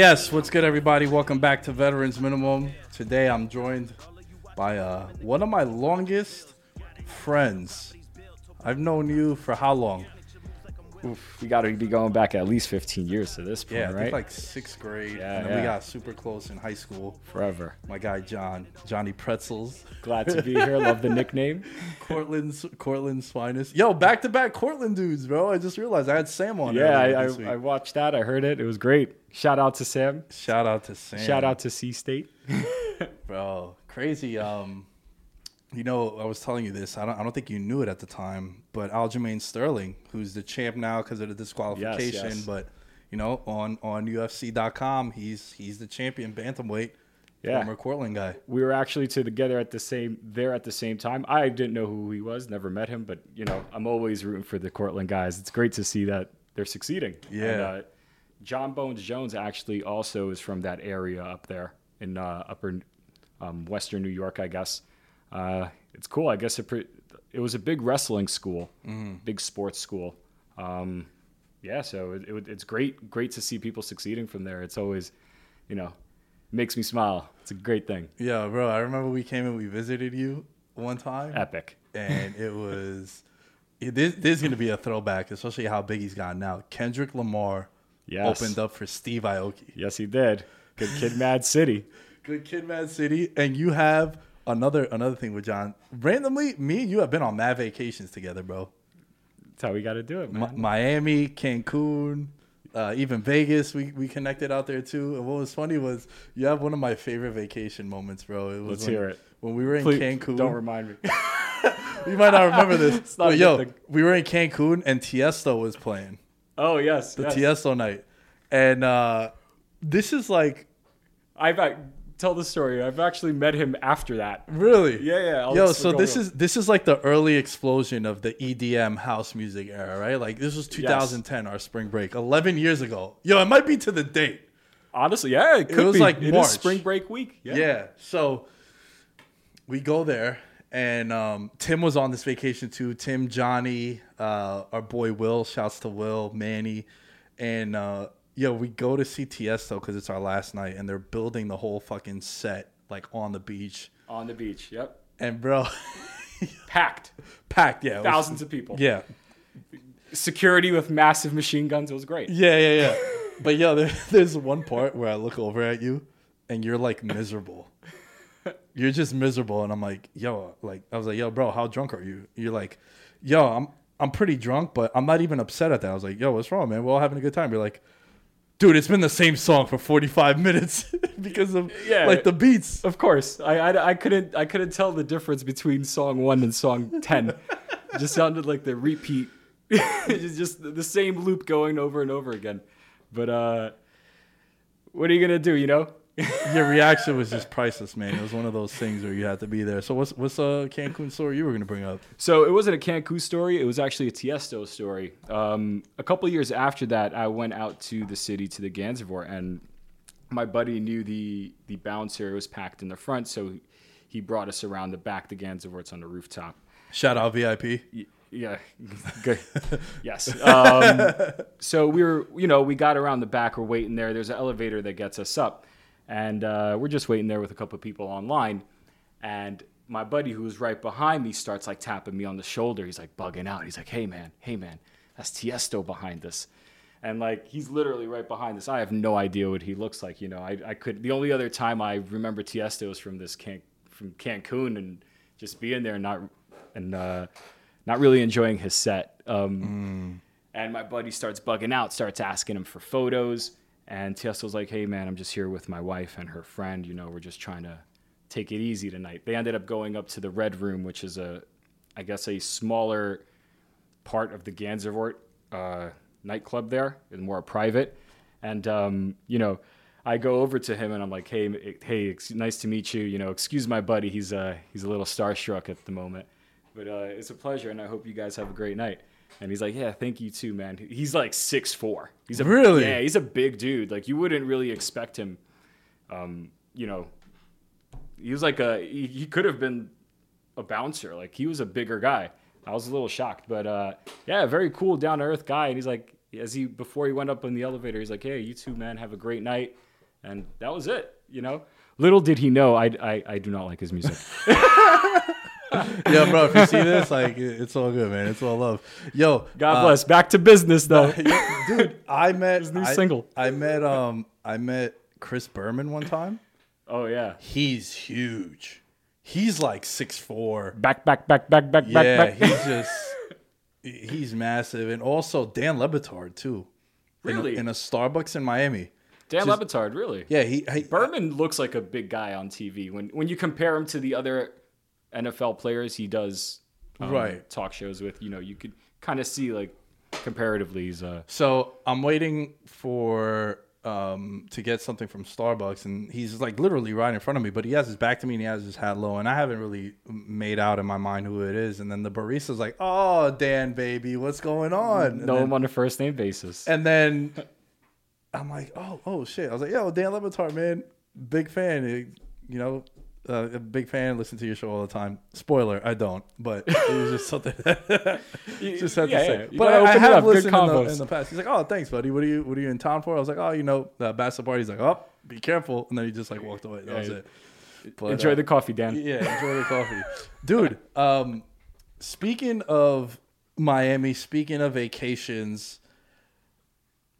Yes. What's good, everybody? Welcome back to Veterans Minimum. Today I'm joined by uh, one of my longest friends. I've known you for how long? We got to be going back at least 15 years to this point, Yeah, I right? like sixth grade. Yeah, and then we got super close in high school. Forever. My guy John, Johnny Pretzels, Glad to be here. Love the nickname. Cortland's Cortland's finest. Yo, back to back Cortland dudes, bro. I just realized I had Sam on. Yeah, I. I, I watched that. I heard it. It was great. Shout out to Sam. Shout out to Sam. Shout out to C State. bro crazy um you know i was telling you this i don't, I don't think you knew it at the time but aljamain sterling who's the champ now because of the disqualification yes. but you know on on ufc.com he's he's the champion bantamweight Yeah. former Cortland guy We were actually together at the same there at the same time. I didn't know who he was, never met him, but you know, I'm always rooting for the Cortland guys. It's great to see that they're succeeding. Yeah. And, uh, John Bones Jones actually also is from that area up there in uh, upper um, Western New York, I guess. Uh, it's cool. I guess it, pre- it was a big wrestling school, big sports school. Um, yeah, so it, it, it's great, great to see people succeeding from there. It's always, you know, makes me smile. It's a great thing. yeah bro i remember we came and we visited you one time Epic. and it was it- this, this is going to be a throwback especially how big he's gotten now kendrick lamar Yes. opened up for steve aoki Yes, he did. Good kid, Mad City. Good Kid, Mad City, and you have another another thing with John. Randomly, me and you have been on mad vacations together, bro. That's how we got to do it, Mi- man. Miami, Cancun, uh, even Vegas. We we connected out there too. And what was funny was you have one of my favorite vacation moments, bro. It was Let's when, hear it. when we were in Please, Cancun. Don't remind me. you might not remember this, not but yo, thing. we were in Cancun and Tiesto was playing oh yes, the yes. Tiesto night, and uh, this is like I've tell the story. I've actually met him after that. Really? Yeah, yeah, I'll Yo, so this is this is like the early explosion of the EDM house music era, right? Like this was 2010, our spring break, 11 years ago. Yo, it might be to the date. Honestly, yeah, it could was be. like It March. spring break week. Yeah. Yeah. So we go there, and um, Tim was on this vacation too. Tim, Johnny, uh, our boy Will. Shouts to Will, Manny, and uh, yo, we go to CTS though because it's our last night, and they're building the whole fucking set like on the beach. On the beach. Yep. And bro, packed, packed. Yeah, it was- thousands of people. Yeah, security with massive machine guns. It was great. yeah, yeah, yeah. but yeah, there, there's one part where I look over at you, and you're like miserable. You're just miserable, and I'm like, yo, like I was like, yo, bro, how drunk are you? You're like, yo, I'm I'm pretty drunk, but I'm not even upset at that. I was like, yo, what's wrong, man? We're all having a good time. You're like, dude, it's been the same song for 45 minutes because of Yeah. like the beats. Of course, I, I, I couldn't I couldn't tell the difference between song one and song ten. it just sounded like the repeat, It's just the same loop going over and over again. But uh, what are you gonna do? You know, Your reaction was just priceless, man. It was one of those things where you had to be there. So what's what's a Cancun story you were gonna bring up? So it wasn't a Cancun story. It was actually a Tiesto story. Um, a couple years after that, I went out to the city to the Gansevoort, and my buddy knew the the bouncer was packed in the front, so he brought us around the back. The Gansevoort's on the rooftop. Shout out VIP. Y- Yeah, good. yes. Um, so we were, you know, we got around the back. We're waiting there. There's an elevator that gets us up, and uh, we're just waiting there with a couple of people online. And my buddy, who was right behind me, starts like tapping me on the shoulder. He's like bugging out. He's like, "Hey man, hey man, that's Tiesto behind us." And like he's literally right behind us. I have no idea what he looks like. You know, I, I could. The only other time I remember Tiesto was from this Can, from Cancun and just being there and not and uh, not really enjoying his set. Um, And my buddy starts bugging out, starts asking him for photos. And Tiesto's like, "Hey man, I'm just here with my wife and her friend. You know, we're just trying to take it easy tonight." They ended up going up to the Red Room, which is a, I guess, a smaller part of the Gansevoort uh, nightclub there, and more private. And um, you know, I go over to him and I'm like, "Hey, hey, nice to meet you. You know, excuse my buddy. He's uh, he's a little starstruck at the moment, but uh, it's a pleasure, and I hope you guys have a great night." And he's like, "Yeah, thank you too, man." He's like six four. He's a Really? yeah, he's a big dude. Like you wouldn't really expect him. Um, you know, he was like a he, he could have been a bouncer. Like he was a bigger guy. I was a little shocked, but uh, yeah, very cool, down to earth guy. And he's like, as he before he went up in the elevator, he's like, "Hey, you two man, have a great night," and that was it. You know, little did he know, I I, I do not like his music. Yeah, bro. If you see this, like, it's all good, man. It's all love. Yo, God uh, bless. Back to business though. dude. I met His new I, single. I met um I met Chris Berman one time. oh yeah, He's huge. He's like six four. back back back back back Yeah, back back. he's just he's massive, and also Dan Le Batard too. In a- Really? in a, Starbucks in Miami. Dan just- Le Batard, really. Yeah, he, he Berman looks like a big guy on TV. When when you compare him to the other NFL players he does um, Right. talk shows with, you know, you could kind of see like comparatively he's uh So I'm waiting for um to get something from Starbucks, and he's like literally right in front of me, but he has his back to me and he has his hat low, and I haven't really made out in my mind who it is. And then the barista's like, "Oh, Dan, baby, what's going on?" Know him on a first name basis. and then I'm like, "Oh, oh shit!" I was like, "Yo, Dan Le Batard, man, big fan. eh, You know, uh, a big fan. Listen to your show all the time. Spoiler, I don't, but it was just something that just had yeah, to say. You But I, I have listened in the, in the past. He's like, "Oh, thanks, buddy. What are you What are you in town for?" I was like, "Oh, you know, the bachelor party." He's like, "Oh, be careful," and then he just like walked away. That was it. But, Enjoy uh, the coffee, Dan. yeah, enjoy the coffee, dude. Um, speaking of Miami, speaking of vacations,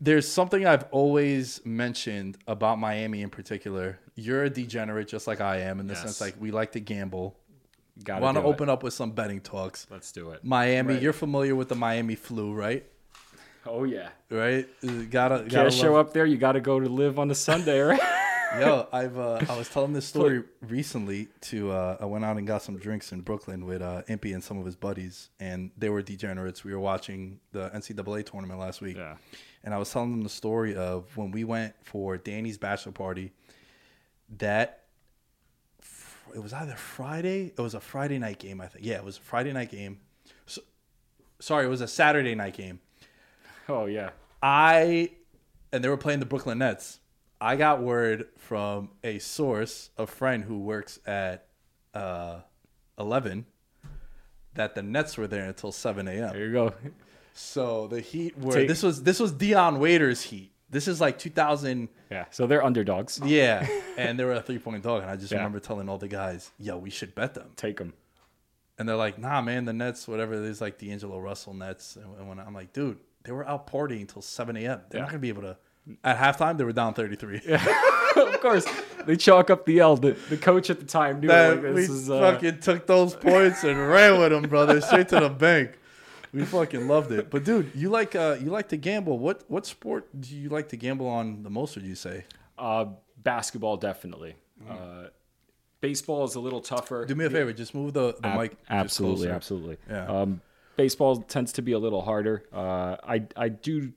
there's something I've always mentioned about Miami in particular. You're a degenerate, just like I am, in the Yes. sense like we like to gamble. Gotta Want to open it. up with some betting talks. Let's do it. Miami, Right. you're familiar with the Miami flu, right? Oh yeah. Right? Gotta, gotta Can't show love- up there. You got to go to LIV on a Sunday, right? Yo, I've uh, I was telling this story recently to uh, I went out and got some drinks in Brooklyn with uh, Impy and some of his buddies, and they were degenerates. We were watching the NCAA tournament last week, Yeah. And I was telling them the story of when we went for Danny's bachelor party. That it was either Friday. It was a Friday night game, I think. Yeah, it was a Friday night game. So, sorry, it was a Saturday night game. oh yeah. I and they were playing the Brooklyn Nets. I got word from a source, a friend who works at uh, Eleven, that the Nets were there until seven a.m. There you go. So the Heat were. Take- this was this was Dion Waiters' Heat. This is like 2000. Yeah. So they're underdogs. Yeah, and they were a three point dog, and I just Yeah. remember telling all the guys, "Yo, we should bet them." Take them. and they're like, "Nah, man, the Nets, whatever." There's like D'Angelo Russell Nets, and when I'm like, "Dude, they were out partying until 7 a.m. They're not gonna be able to." At halftime, they were down 33. Yeah. of course, they chalk up the L. The, the coach at the time knew That like, we this is uh, fucking took those points and ran with them, brother, straight to the bank. We fucking loved it. But dude, you like uh you like to gamble. What what sport do you like to gamble on the most? Would you say? uh, basketball definitely. Uh, baseball is a little tougher. Do me a favor, just move the the Ab- mic. absolutely, absolutely. Yeah. Um, baseball tends to be a little harder. Uh, I I do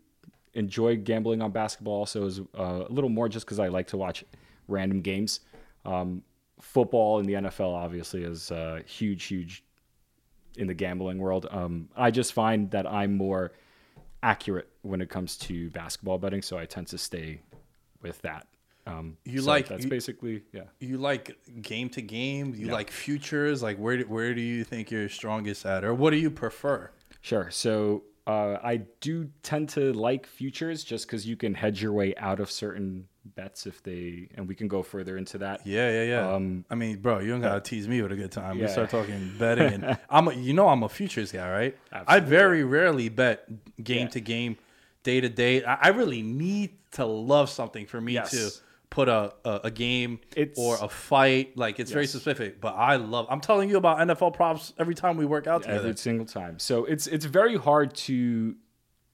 enjoy gambling on basketball. Also, is uh, a little more just because I like to watch random games. Um, football in the NFL obviously is uh, huge, huge in the gambling world. Um, I just find that I'm more accurate when it comes to basketball betting, so I tend to stay with that. Um, You so like- that's you- basically yeah. You like game to game. You Yeah. like futures. Like where where do you think you're strongest at, or what do you prefer? Sure. So uh, I do tend to like futures just because you can hedge your way out of certain bets if they, and we can go further into that. Yeah, yeah, yeah. Um, I mean, bro, you don't gotta tease me with a good time. We start talking betting, and I'm, a, you know, I'm a futures guy, right? I very rarely bet game Yeah. to game, day to day. I I really need to love something for me Yes. to put a, a, a game It's- or a fight. Like it's very specific, but I love. I'm telling you about NFL props every time we work out together. every single time. So it's it's very hard to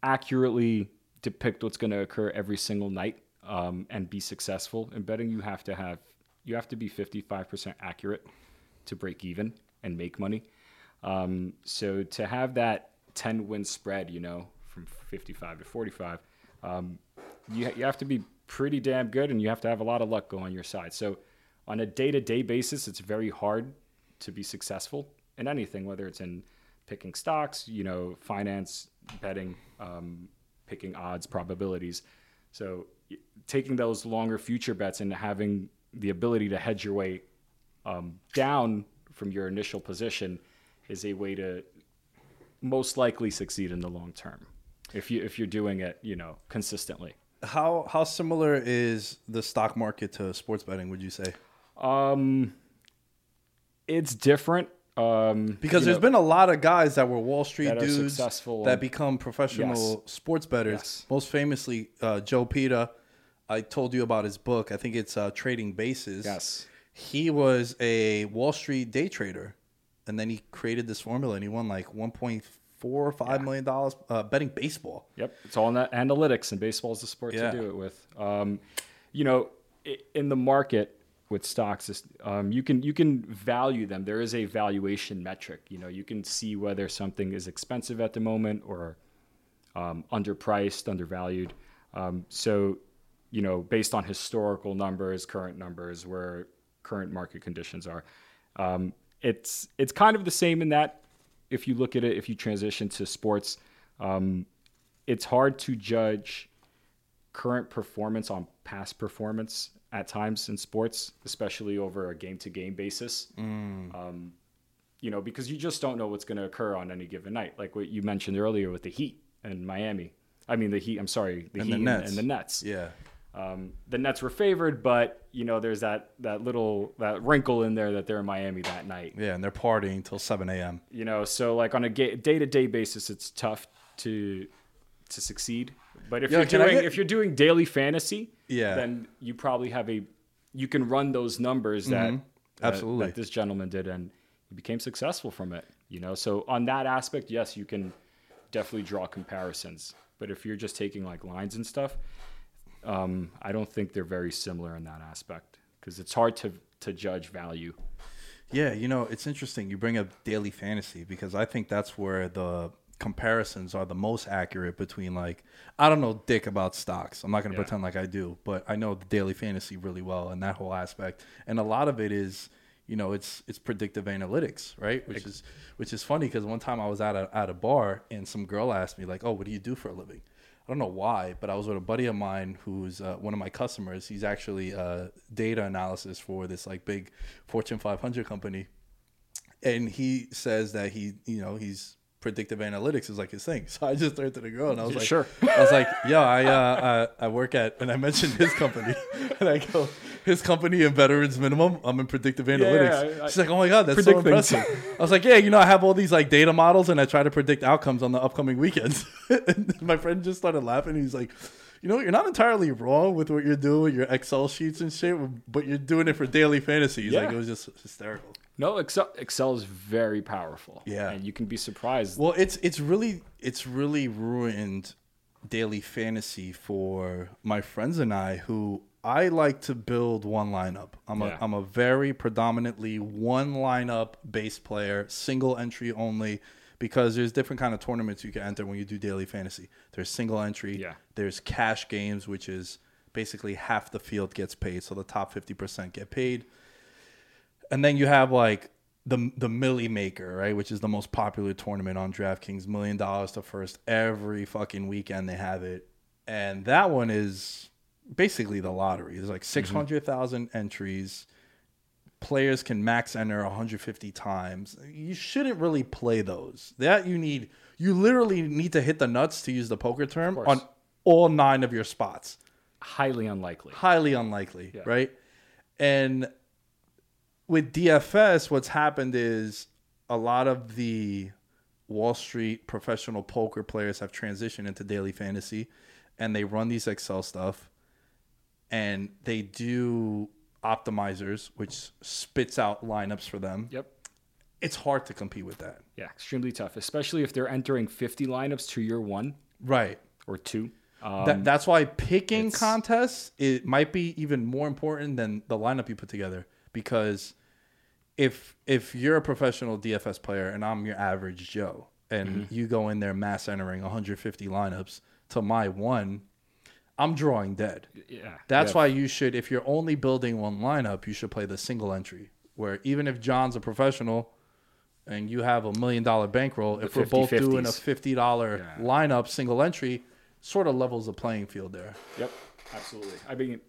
accurately depict what's going to occur every single night um, and be successful in betting. You have to have you have to be 55% accurate to break even and make money. Um, so to have that 10 win spread, you know, from 55 to 45, um, you, you have to be pretty damn good and you have to have a lot of luck go on your side. So on a day to day basis, it's very hard to be successful in anything, whether it's in picking stocks, you know, finance, betting, um, picking odds, probabilities. So taking those longer future bets and having the ability to hedge your way um, down from your initial position is a way to most likely succeed in the long term if you if you're doing it you know consistently How how similar is the stock market to sports betting? Would you say? um it's different um Because there's know, been a lot of guys that were Wall Street that dudes successful that become professional sports bettors. Yes. Most famously, uh, Joe Peta. I told you about his book. I think it's uh, Trading Bases. yes He was a Wall Street day trader, and then he created this formula, and he won like 1.4 or five million dollars uh, betting baseball. Yep, it's all in that analytics, and baseball is the sport Yeah. to do it with. Um, you know, in the market with stocks, um, you can you can value them. There is a valuation metric. You know, you can see whether something is expensive at the moment or um, underpriced, undervalued. Um, so, you know, based on historical numbers, current numbers, where current market conditions are, um, it's it's kind of the same in that if you look at it, if you transition to sports, um, it's hard to judge current performance on past performance at times in sports, especially over a game to game basis. Um, you know, because you just don't know what's going to occur on any given night. Like what you mentioned earlier with the Heat and Miami. I mean, the Heat, I'm sorry, the And Heat the and- and the Nets. Yeah. Um, the Nets were favored, but you know, there's that that little that wrinkle in there that they're in Miami that night. Yeah, and they're partying till 7 a.m. You know, so like on a day to day basis, it's tough to to succeed. But if Yeah, you're doing get- if you're doing daily fantasy, Yeah. then you probably have a you can run those numbers that that- Mm-hmm. Absolutely. that this gentleman did, and he became successful from it. You know, so on that aspect, yes, you can definitely draw comparisons. But if you're just taking like lines and stuff, um, I don't think they're very similar in that aspect because it's hard to to judge value. Yeah, you know, it's interesting you bring up daily fantasy because I think that's where the comparisons are the most accurate between like I don't know dick about stocks. I'm not going to Yeah. pretend like I do, but I know the daily fantasy really well and that whole aspect. And a lot of it is, you know, it's it's predictive analytics, right? Which is which is funny because one time I was at a at a bar and some girl asked me like, "Oh, what do you do for a living?" I don't know why, but I was with a buddy of mine who's uh, one of my customers. He's actually uh, data analysis for this like big Fortune 500 company, and he says that he, you know, he's predictive analytics is like his thing. So I just turned to the girl and I was like, Sure. I was like, yo, I uh, I, I work at, and I mentioned his company, and I go, his company in veterans minimum. I'm in predictive analytics. I- I She's like, oh my god, that's so predict things. impressive. I was like, yeah, you know, I have all these like data models, and I try to predict outcomes on the upcoming weekends. and my friend just started laughing. He's like. You know, you're not entirely wrong with what you're doing with your Excel sheets and shit, but you're doing it for daily fantasy. He's like, Yeah. it was just hysterical. No, Excel Excel is very powerful. Yeah. and you can be surprised. Well, it's it's really it's really ruined daily fantasy for my friends and I who I like to build one lineup. I'm Yeah. a I'm a very predominantly one lineup base player, single entry only because there's different kind of tournaments you can enter when you do daily fantasy. There's single entry, Yeah. there's cash games which is basically half the field gets paid, so the top 50% get paid and then you have like the the Milly Maker, right, which is the most popular tournament on DraftKings, million dollars to first every fucking weekend they have it, and that one is basically the lottery. There's like mm-hmm. six entries. Players can max enter 150 times. You shouldn't really play those. That you need, you literally need to hit the nuts to use the poker term on all nine of your spots Highly unlikely. highly unlikely, right? And with DFS, what's happened is a lot of the Wall Street professional poker players have transitioned into daily fantasy and they run these Excel stuff and they do optimizers, which spits out lineups for them. Yep. It's hard to compete with that. Yeah, extremely tough, especially if they're entering 50 lineups to your one Right. or two. Um, that, that's why picking contests it might be even more important than the lineup you put together because if if you're a professional DFS player and I'm your average Joe and Mm-hmm. you go in there mass entering 150 lineups to my one, I'm drawing dead. yeah, That's yeah, why you should if you're only building one lineup, you should play the single entry where even if John's a professional and you have a million dollar bankroll, if we're both doing a 50-50s. fifty dollar Yeah. lineup single entry, sort of levels the playing field there. Yep, absolutely. I mean,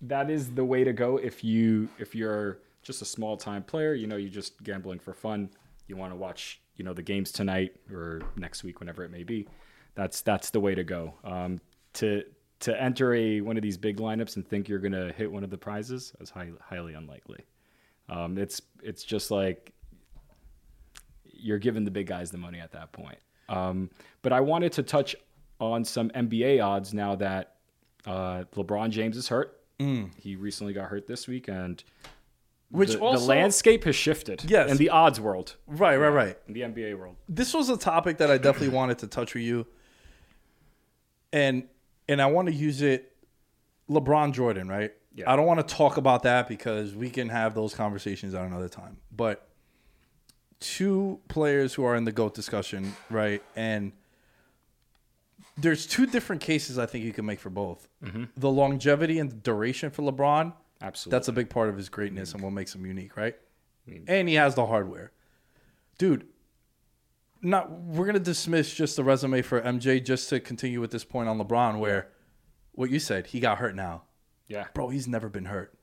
that is the way to go if you if you're just a small time player. You know, you're just gambling for fun. You want to watch, you know, the games tonight or next week, whenever it may be. That's that's the way to go. Um, to to enter a one of these big lineups and think you're gonna hit one of the prizes is high, highly unlikely. Um, it's it's just like you're giving the big guys the money at that point. Um, but I wanted to touch on some NBA odds now that uh, LeBron James is hurt. He recently got hurt this week, and Which the, also the landscape has shifted. Yes. in the odds world, Right, right, right. in the NBA world. This was a topic that I definitely wanted to touch with you. And and I want to use it LeBron Jordan, right? Yeah. I don't want to talk about that because we can have those conversations at another time. But two players who are in the GOAT discussion, right? And there's two different cases I think you can make for both. Mm-hmm. The longevity and the duration for LeBron. Absolutely. That's a big part of his greatness and what makes him unique, right? And he has the hardware. Dude, not we're gonna dismiss just the resume for MJ just to continue with this point on LeBron where what you said, he got hurt now. Yeah, Bro, he's never been hurt.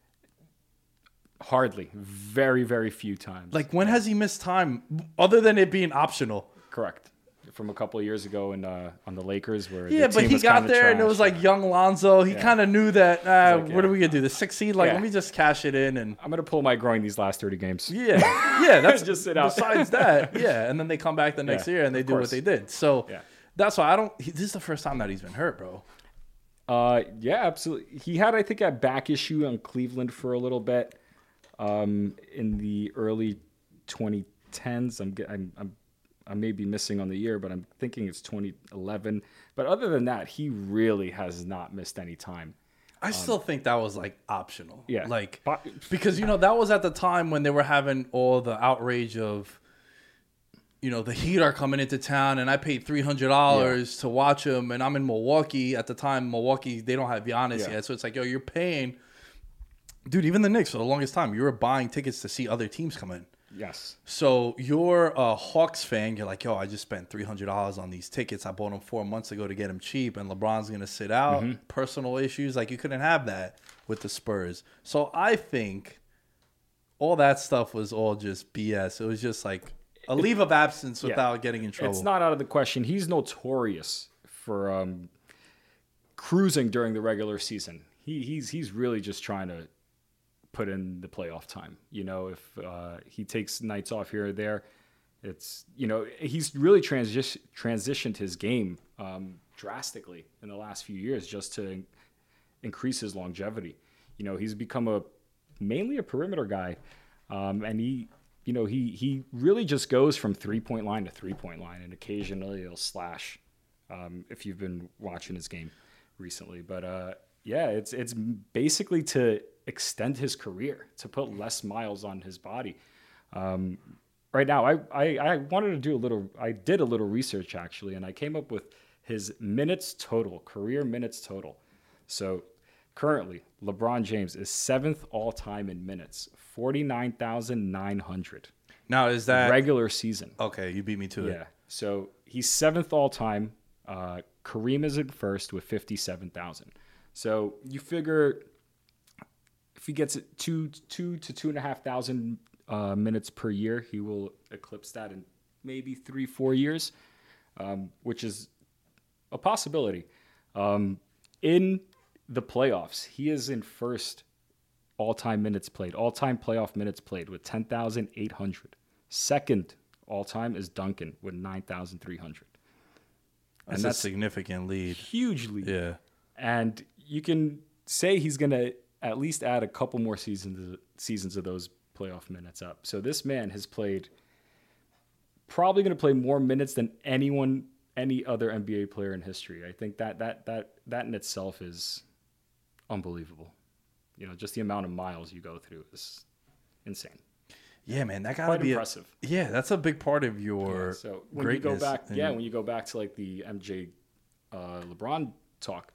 hardly, very, very few times. Like when has he missed time other than it being optional? correct. From a couple of years ago in uh, on the Lakers, where Yeah, but he got there and it was like young Lonzo. He Yeah. kind of knew that. Uh, like, what are we gonna do? The six seed? Like, Yeah. let me just cash it in and I'm gonna pull my groin these last 30 games. Yeah, yeah. That's Just sit out. Besides that, yeah, and then they come back the next Yeah, year and they do what they did. So Yeah. that's why I don't. He, this is the first time that he's been hurt, bro. Uh, yeah, absolutely. He had, I think, a back issue on Cleveland for a little bit, um, in the early 2010s. I'm, I'm, I'm, I may be missing on the year, but I'm thinking it's 2011. But other than that, he really has not missed any time. I still think that was like optional. Um, Yeah. like because you know that was at the time when they were having all the outrage of. You know the Heat are coming into town, and I paid three hundred dollars to watch them, and I'm in Milwaukee at the time. Milwaukee, they don't have Giannis Yeah. yet, so it's like, yo, you're paying, dude. Even the Knicks for the longest time, you were buying tickets to see other teams come in. Yes. So you're a Hawks fan. You're like, yo, I just spent three hundred dollars on these tickets. I bought them four months ago to get them cheap, and LeBron's gonna sit out. Personal issues, like you couldn't have that with the Spurs. So I think all that stuff was all just BS. It was just like a leave of absence without getting in trouble. It's not out of the question. He's notorious for um, cruising during the regular season. He, he's he's really just trying to put in the playoff time. You know, if uh, he takes nights off here or there, it's you know he's really transi- transitioned his game um, drastically in the last few years just to increase his longevity. You know, he's become a mainly a perimeter guy, um, and he you know he he really just goes from three point line to three point line, and occasionally he'll slash. Um, if you've been watching his game recently, but uh, yeah, it's it's basically to extend his career to put less miles on his body. Um, right now, I, I I wanted to do a little. I did a little research actually, and I came up with his minutes total, career minutes total. So currently, LeBron James is seventh all time in minutes, forty nine thousand nine hundred now is that regular season. okay? You beat me to Yeah. it. Yeah. So he's seventh all time. Uh, Kareem is in first with 57,000. So you figure if he gets it two, two to two and a half thousand uh, minutes per year, he will eclipse that in maybe three, four years, um, which is a possibility. Um, in the playoffs, he is in first all time minutes played, all time playoff minutes played with 10,800. Second all time is Duncan with 9,300. That's, that's- a significant lead. Huge lead. Yeah. And you can say he's going to at least add a couple more seasons seasons of those playoff minutes up. So this man has played probably going to play more minutes than anyone any other NBA player in history. I think that that that that in itself is unbelievable. You know, just the amount of miles you go through is insane. Yeah, man, that gotta Quite be a- impressive. yeah, that's a big part of your So when greatness. you go back, yeah, when you go back to like the MJ, uh, LeBron talk,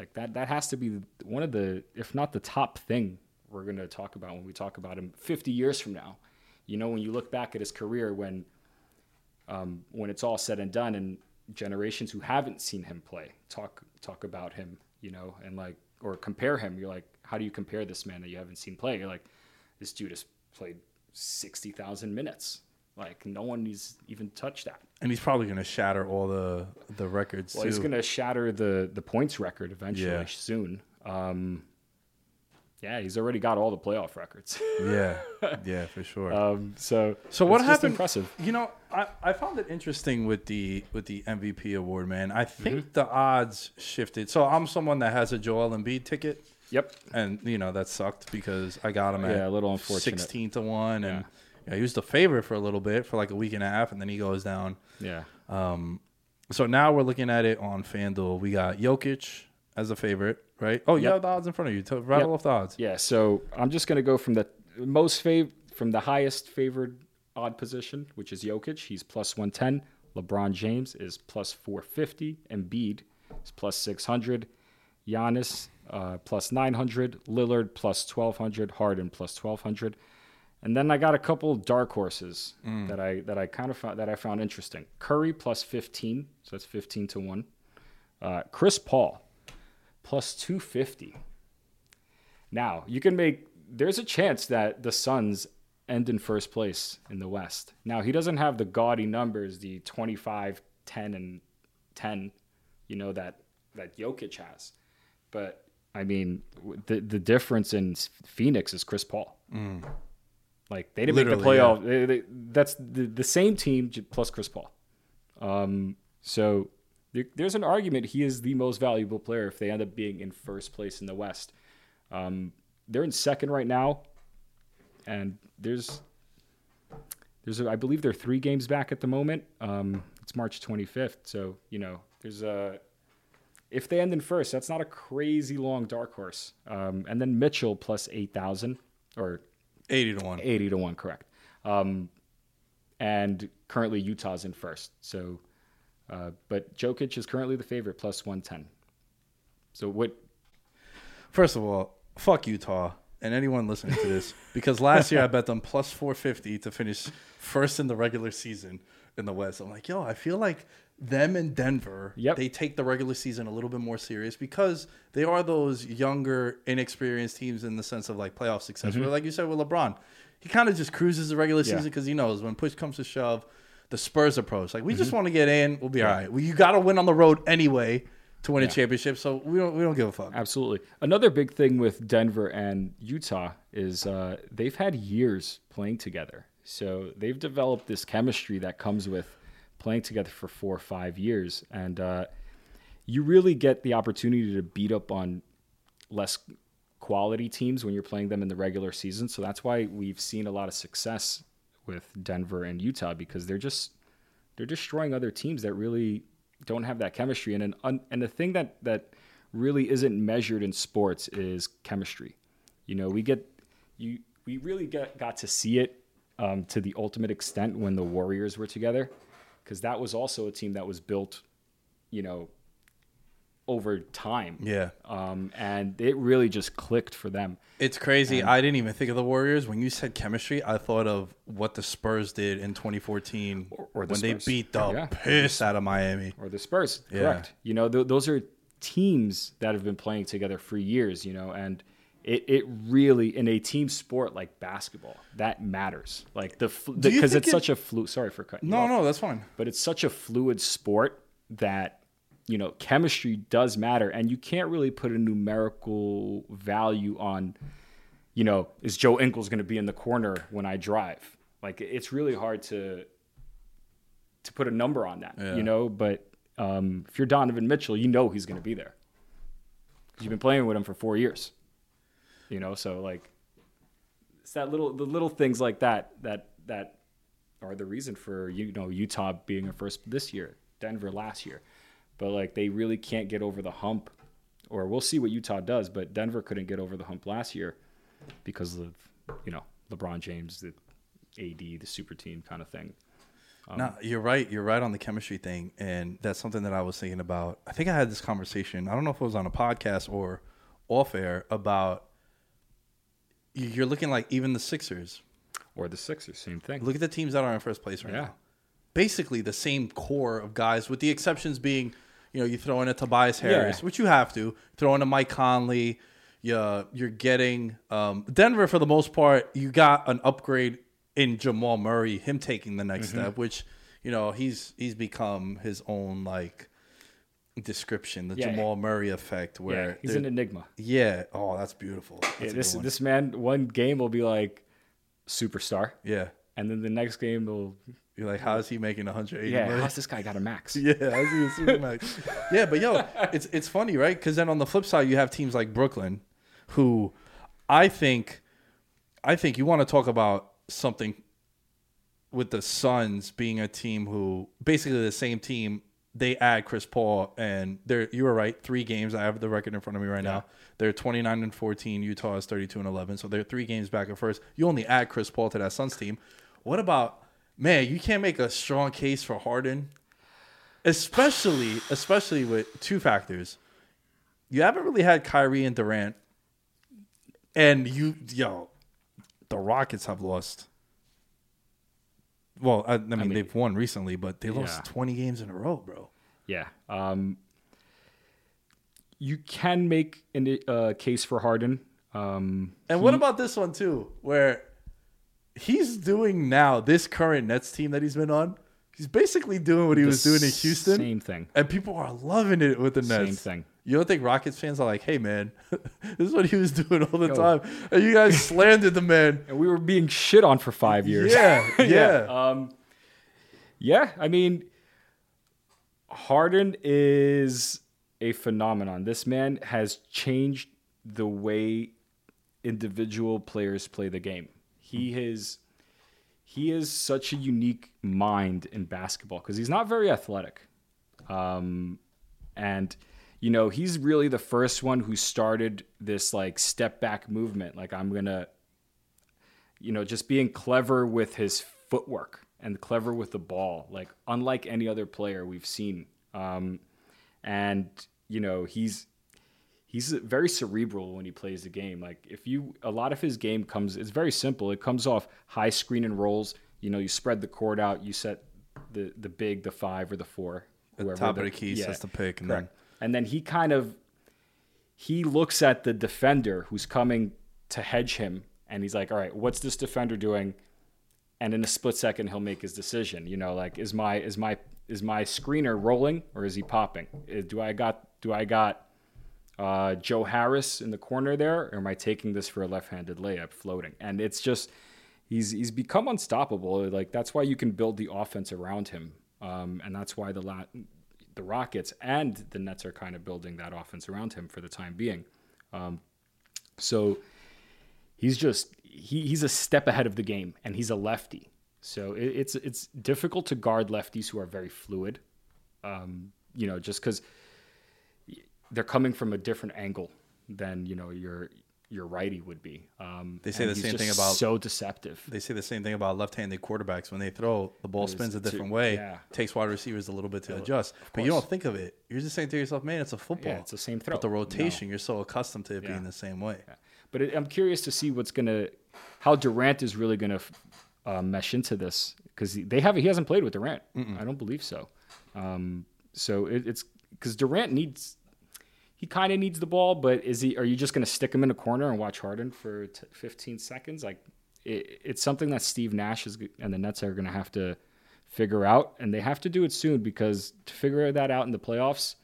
like that, that has to be one of the, if not the top thing we're going to talk about when we talk about him 50 years from now. You know, when you look back at his career, when, um, when it's all said and done, and generations who haven't seen him play talk talk about him, you know, and like or compare him. You're like, how do you compare this man that you haven't seen play? You're like, this dude has played sixty thousand minutes. Like no one has even touched that. and he's probably gonna shatter all the the records Well, too. he's gonna shatter the the points record eventually Yeah. soon. Um, yeah, he's already got all the playoff records. yeah, yeah, for sure. um, so So what happened? Impressive. You know, I, I found it interesting with the with the MVP award, man. I think Mm-hmm. the odds shifted. So I'm someone that has a Joel Embiid ticket, Yep. and you know that sucked because I got him at Yeah, a little unfortunate. sixteen to one, and Yeah. You know, he was the favorite for a little bit for like a week and a half, and then he goes down. Yeah. Um, So now we're looking at it on FanDuel. We got Jokic as a favorite, right? Oh, you Yep. have the odds in front of you. Rattle Yep. off the odds. Yeah, so I'm just gonna go from the most fav from the highest favored odd position, which is Jokic. He's plus 110. LeBron James is plus 450. Embiid is plus 600. Giannis uh, plus 900. Lillard plus 1200. Harden plus 1200. And then I got a couple dark horses that I that I kind of found that I found interesting. Curry plus 15, so that's 15 to one. Uh, Chris Paul plus 250. Now, you can make there's a chance that the Suns end in first place in the West. Now, he doesn't have the gaudy numbers, the 25, 10 and 10, you know that that Jokic has. But I mean, the the difference in Phoenix is Chris Paul. Like they didn't make the Literally, playoff. They- they- that's the, the same team plus Chris Paul. Um, so there, there's an argument he is the most valuable player if they end up being in first place in the West. Um, they're in second right now, and there's there's a, I believe they're three games back at the moment. Um, it's March 25th, so you know there's a if they end in first, that's not a crazy long dark horse. Um, and then Mitchell plus eight thousand or Eighty to one. 80 to 1, correct. Um, and currently Utah's in first. So, uh, but Jokic is currently the favorite, plus 110. So, what? First of all, fuck Utah and anyone listening to this because last year I bet them plus 450 to finish first in the regular season in the West. I'm like, yo, I feel like them and Denver, Yep. they take the regular season a little bit more serious because they are those younger, inexperienced teams in the sense of like playoff success. Where, like you said with LeBron, he kind of just cruises the regular season because he knows when push comes to shove, the Spurs approach. Like we just want to get in, we'll be all right. Well, you got to win on the road anyway to win a championship, so we don't we don't give a fuck. Absolutely. Another big thing with Denver and Utah is uh, they've had years playing together. So they've developed this chemistry that comes with playing together for four or five years. And uh, you really get the opportunity to beat up on less quality teams when you're playing them in the regular season. So that's why we've seen a lot of success with Denver and Utah because they're just they're destroying other teams that really don't have that chemistry. And an and the thing that that really isn't measured in sports is chemistry. You know, we get you we really get, got to see it um, to the ultimate extent when the Warriors were together, because that was also a team that was built, you know, over time. Yeah. Um, and it really just clicked for them. It's crazy. I didn't even think of the Warriors when you said chemistry. I thought of what the Spurs did in 2014 or the when they beat the Yeah. piss out of Miami. or the Spurs. Yeah. Correct. You know, th- those are teams that have been playing together for years. You know, and it, it really in a team sport like basketball that matters. Like the because it's it- such a flu. Sorry for cutting. you No, off. no, that's fine. but it's such a fluid sport that you know chemistry does matter and you can't really put a numerical value on you know is joe Ingles going to be in the corner when i drive like it's really hard to to put a number on that Yeah. you know but um, if you're donovan mitchell you know he's going to be there 'Cause you've been playing with him for four years you know so like it's that little the little things like that that that are the reason for you know Utah being a first this year, Denver last year. But like they really can't get over the hump or we'll see what Utah does, but Denver couldn't get over the hump last year because of you know LeBron James, the AD, the super team kind of thing. Um, no, you're right. You're right on the chemistry thing, and that's something that I was thinking about. I think I had this conversation. I don't know if it was on a podcast or off air about. You- You're looking like even the Sixers. Or the Sixers, same thing. Look at the teams that are in first place right Yeah. now. Basically, the same core of guys, with the exceptions being, you know, you throw in a Tobias Harris, Yeah. which you have to throw in a Mike Conley. Yeah, you're getting um, Denver for the most part. You got an upgrade in Jamal Murray, him taking the next Mm-hmm. step, which you know he's he's become his own like description, the Yeah. Jamal Murray effect, where yeah, he's an enigma. yeah, oh, that's beautiful. That's Yeah, this this man one game will be like superstar, yeah, and then the next game will you're like, how is he making 180 yeah, million? how's this guy got a max? Yeah, I see a Supermax. yeah, but yo, it's it's funny, right? Because then on the flip side, you have teams like Brooklyn, who I think, I think you want to talk about something with the Suns being a team who basically the same team. They add Chris Paul, and they're you were right. Three games. I have the record in front of me right now. They're twenty nine and fourteen. Utah is thirty two and eleven. So they're three games back at first. You only add Chris Paul to that Suns team. What about man? You can't make a strong case for Harden especially especially with two factors. You haven't really had Kyrie and Durant, and you yo, the Rockets have lost. Well, I, I, mean, mean- they've won recently, but they lost Yeah. twenty games in a row, bro. Yeah. Um, you can make a uh, case for Harden. Um, And what about this one too, where he's doing now this current Nets team that he's been on? He's basically doing what he was doing in Houston. Same thing. And people are loving it with the Nets. Same thing. You don't think Rockets fans are like, hey man, this is what he was doing all the Yo. time. And you guys slandered the man. And we were being shit on for five years. Yeah, yeah. Um, yeah, I mean, Harden is a phenomenon. This man has changed the way individual players play the game. He is he is such a unique mind in basketball because he's not very athletic. Um, and you know, he's really the first one who started this like step back movement. Like I'm gonna you know, just being clever with his footwork and clever with the ball, like unlike any other player we've seen. Um, and you know, he's he's very cerebral when he plays the game. Like if you, a lot of his game comes, it's very simple. It comes off high screen and rolls. You know, you spread the court out, you set the the big, the five or the four, At the whoever top of the key sets the pick, and then Correct. And then he kind of he looks at the defender who's coming to hedge him and he's like, all right, what's this defender doing? And in a split second, he'll make his decision. You know, like is my is my is my screener rolling or is he popping? Uh, Do I got do I got uh, Joe Harris in the corner there, or am I taking this for a left-handed layup floating? And it's just he's he's become unstoppable. Like that's why you can build the offense around him, um, and that's why the la- the Rockets and the Nets are kind of building that offense around him for the time being. Um, so he's just he, he's a step ahead of the game, and he's a lefty. So it, it's it's difficult to guard lefties who are very fluid. Um, you know, just because they're coming from a different angle than you know your your righty would be. Um, They say the same thing about- so deceptive. They say the same thing about left-handed quarterbacks when they throw the ball spins a too- different way. yeah. Takes wide receivers a little bit to adjust, but you don't think of it. You're just saying to yourself, "Man, it's a football. Yeah, it's the same throw. But the No. rotation, you're so accustomed to it being the same way. But it, I'm curious to see what's gonna, how Durant is really gonna uh, mesh into this because they have he hasn't played with Durant. I don't believe so. Um, so it, it's because Durant needs, he kind of needs the ball, but is he? Are you just gonna stick him in a corner and watch Harden for t- 15 seconds? Like it, it's something that Steve Nash is and the Nets are gonna have to figure out, and they have to do it soon because to figure that out in the playoffs,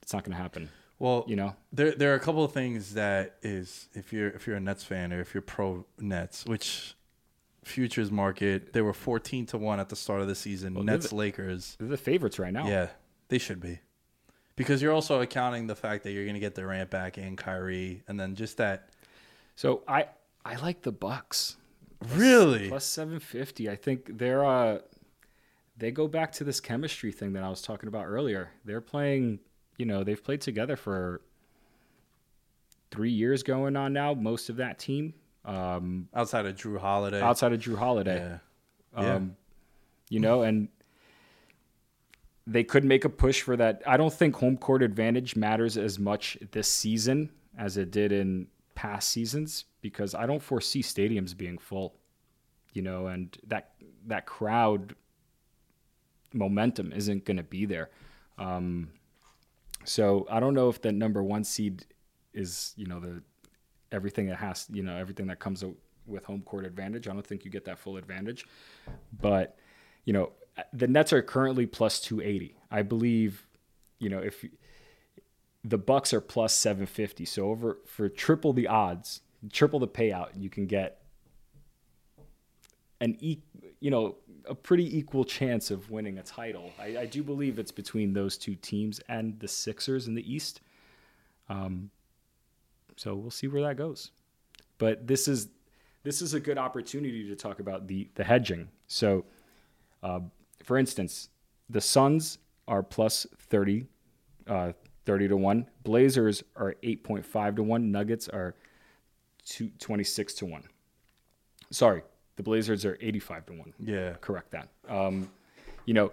it's not gonna happen. Well, You know. there there are a couple of things that is if you're if you're a Nets fan or if you're pro Nets, which futures market they were 14 to 1 at the start of the season. they're Nets the- Lakers. They're the favorites right now. Yeah, they should be. Because you're also accounting the fact that you're going to get Durant back and Kyrie and then just that So I I like the Bucks really plus seven fifty. I think they're uh they go back to this chemistry thing that I was talking about earlier. They're playing, you know, they've played together for three years going on now. Most of that team, um, outside of Jrue Holiday. outside of Jrue Holiday, yeah. Yeah. um, you know, and they could make a push for that. I don't think home court advantage matters as much this season as it did in past seasons because I don't foresee stadiums being full, you know, and that that crowd momentum isn't going to be there. Um, so I don't know if the number one seed is, you know, the everything that has, you know, everything that comes with home court advantage. I don't think you get that full advantage, but you know, the Nets are currently plus 280. I believe, you know, if the Bucks are plus 750, so over for triple the odds, triple the payout, you can get an e- you know, a pretty equal chance of winning a title. I, I do believe it's between those two teams and the Sixers in the East. Um, so we'll see where that goes. But this is this is a good opportunity to talk about the the hedging. So, uh, for instance, the Suns are plus 30, uh, 30 to 1. Blazers are 8.5 to 1. Nuggets are two, 26 to 1. Sorry, the Blazers are 85 to 1. Yeah. Correct that. Um, you know,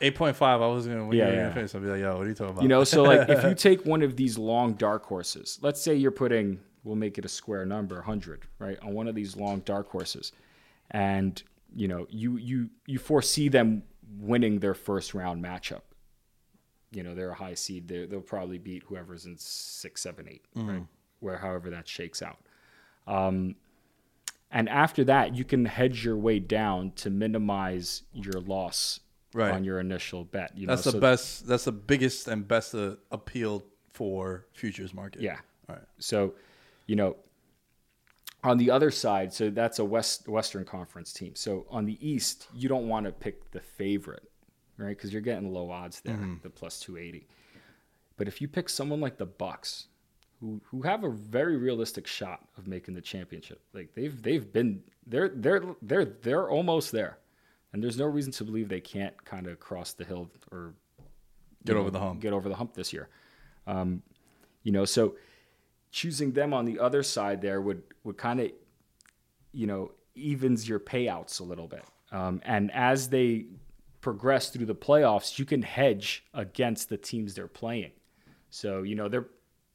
8.5 I was going to when Yeah, yeah. finish I'll be like, "Yo, what are you talking about?" You know, so like if you take one of these long dark horses, let's say you're putting, we'll make it a square number, 100, right, on one of these long dark horses, and you know, you you you foresee them winning their first round matchup. You know, they're a high seed. They they'll probably beat whoever's in six, seven, eight, right, where however that shakes out. Um, and after that, you can hedge your way down to minimize your loss Right. on your initial bet. You That's know, the so- best that's the biggest and best uh, appeal for futures market. Yeah. All right. So, you know, on the other side, so that's a West Western Conference team. So on the East, you don't want to pick the favorite, right? Because you're getting low odds there, the plus two eighty. But if you pick someone like the Bucks, who who have a very realistic shot of making the championship, like they've they've been they're they're they're they're almost there, and there's no reason to believe they can't kind of cross the hill or Get over know, the hump. Get over the hump this year. Um, you know, so choosing them on the other side there would would kind of, you know, evens your payouts a little bit. Um, and as they progress through the playoffs, you can hedge against the teams they're playing. So you know, they're,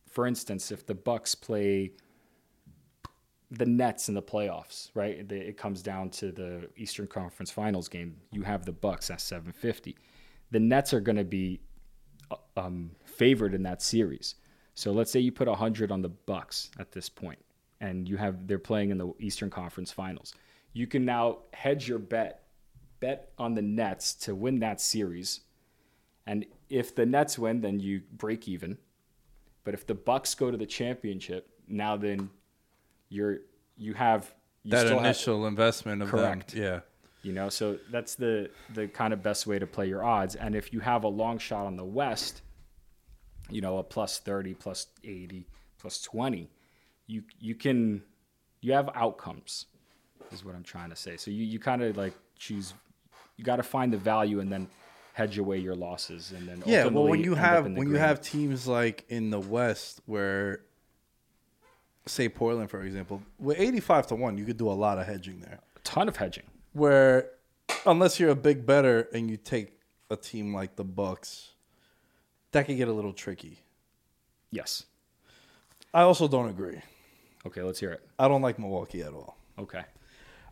for instance, if the Bucks play the Nets in the playoffs, right? It comes down to the Eastern Conference Finals game. You have the Bucks at 750. The Nets are going to be uh, um, favored in that series. So let's say you put 100 on the Bucks at this point, and you have they're playing in the Eastern Conference Finals. You can now hedge your bet, bet on the Nets to win that series, and if the Nets win, then you break even. But if the Bucks go to the championship, now then you're you have you that still have- initial investment of Correct. them. Yeah. you know, so that's the the kind of best way to play your odds. And if you have a long shot on the West, you know, a plus 30, plus 80, plus 20, you you can you have outcomes is what I'm trying to say. So you, you kind of like choose you got to find the value and then hedge away your losses and then Yeah, well, when you have when you have teams like in the West where, say Portland for example, with eighty-five to one, you could do a lot of hedging there. a ton of hedging. Where, unless you're a big better and you take a team like the Bucks, that could get a little tricky. Yes. I also don't agree. Okay, let's hear it. I don't like Milwaukee at all. Okay.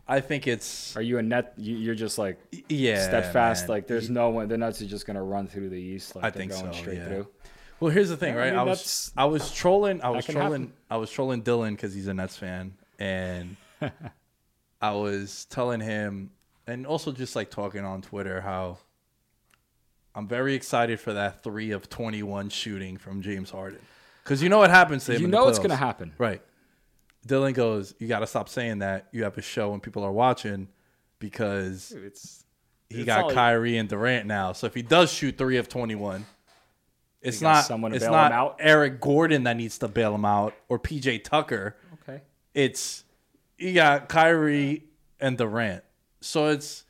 I think it's Are you a net? you- You're just like yeah steadfast. man. Like there's no one. The Nuts are just gonna run through the East. Like I they're think going so, straight yeah. through. Well, here's the thing, Yeah, I right? mean, I, was that's- I was trolling. I was can trolling. happen. I was trolling Dylan because he's a Nets fan, and I was telling him, and also just like talking on Twitter how I'm very excited for that three of 21 shooting from James Harden, because you know what happens to him. You in know it's gonna happen. right? Dylan goes, "You got to stop saying that. You have a show when people are watching, because It's he It's got all- Kyrie and Durant now. So if he does shoot three of twenty one, it's not someone to it's bail not him out? Eric Gordon that needs to bail him out or PJ Tucker. okay. It's you got Kyrie and Durant. So it's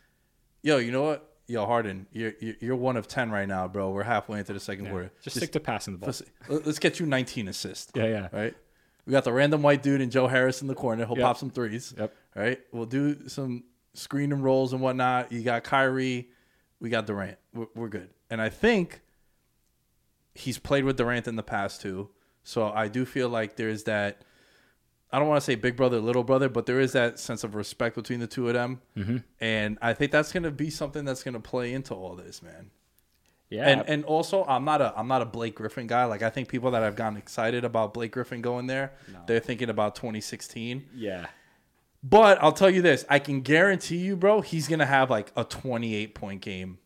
yo, you know what? Yo, Harden, you're you're you're one of ten right now, bro. We're halfway into the second quarter. Just, stick to passing the ball. let's, let's get you 19 assists. Yeah, yeah. Right. We got the random white dude and Joe Harris in the corner. He'll Yep. pop some threes. Yep. Right. We'll do some screen and rolls and whatnot. You got Kyrie. We got Durant. We're, we're good. And I think he's played with Durant in the past too. So I do feel like there's that. I don't want to say big brother, little brother, but there is that sense of respect between the two of them. Mm-hmm. And I think that's going to be something that's going to play into all this, man. Yeah. And and also I'm not a I'm not a Blake Griffin guy. Like I think people that have gotten excited about Blake Griffin going there, they're thinking about 2016. yeah. But I'll tell you this, I can guarantee you, bro, he's gonna have like a 28 point game.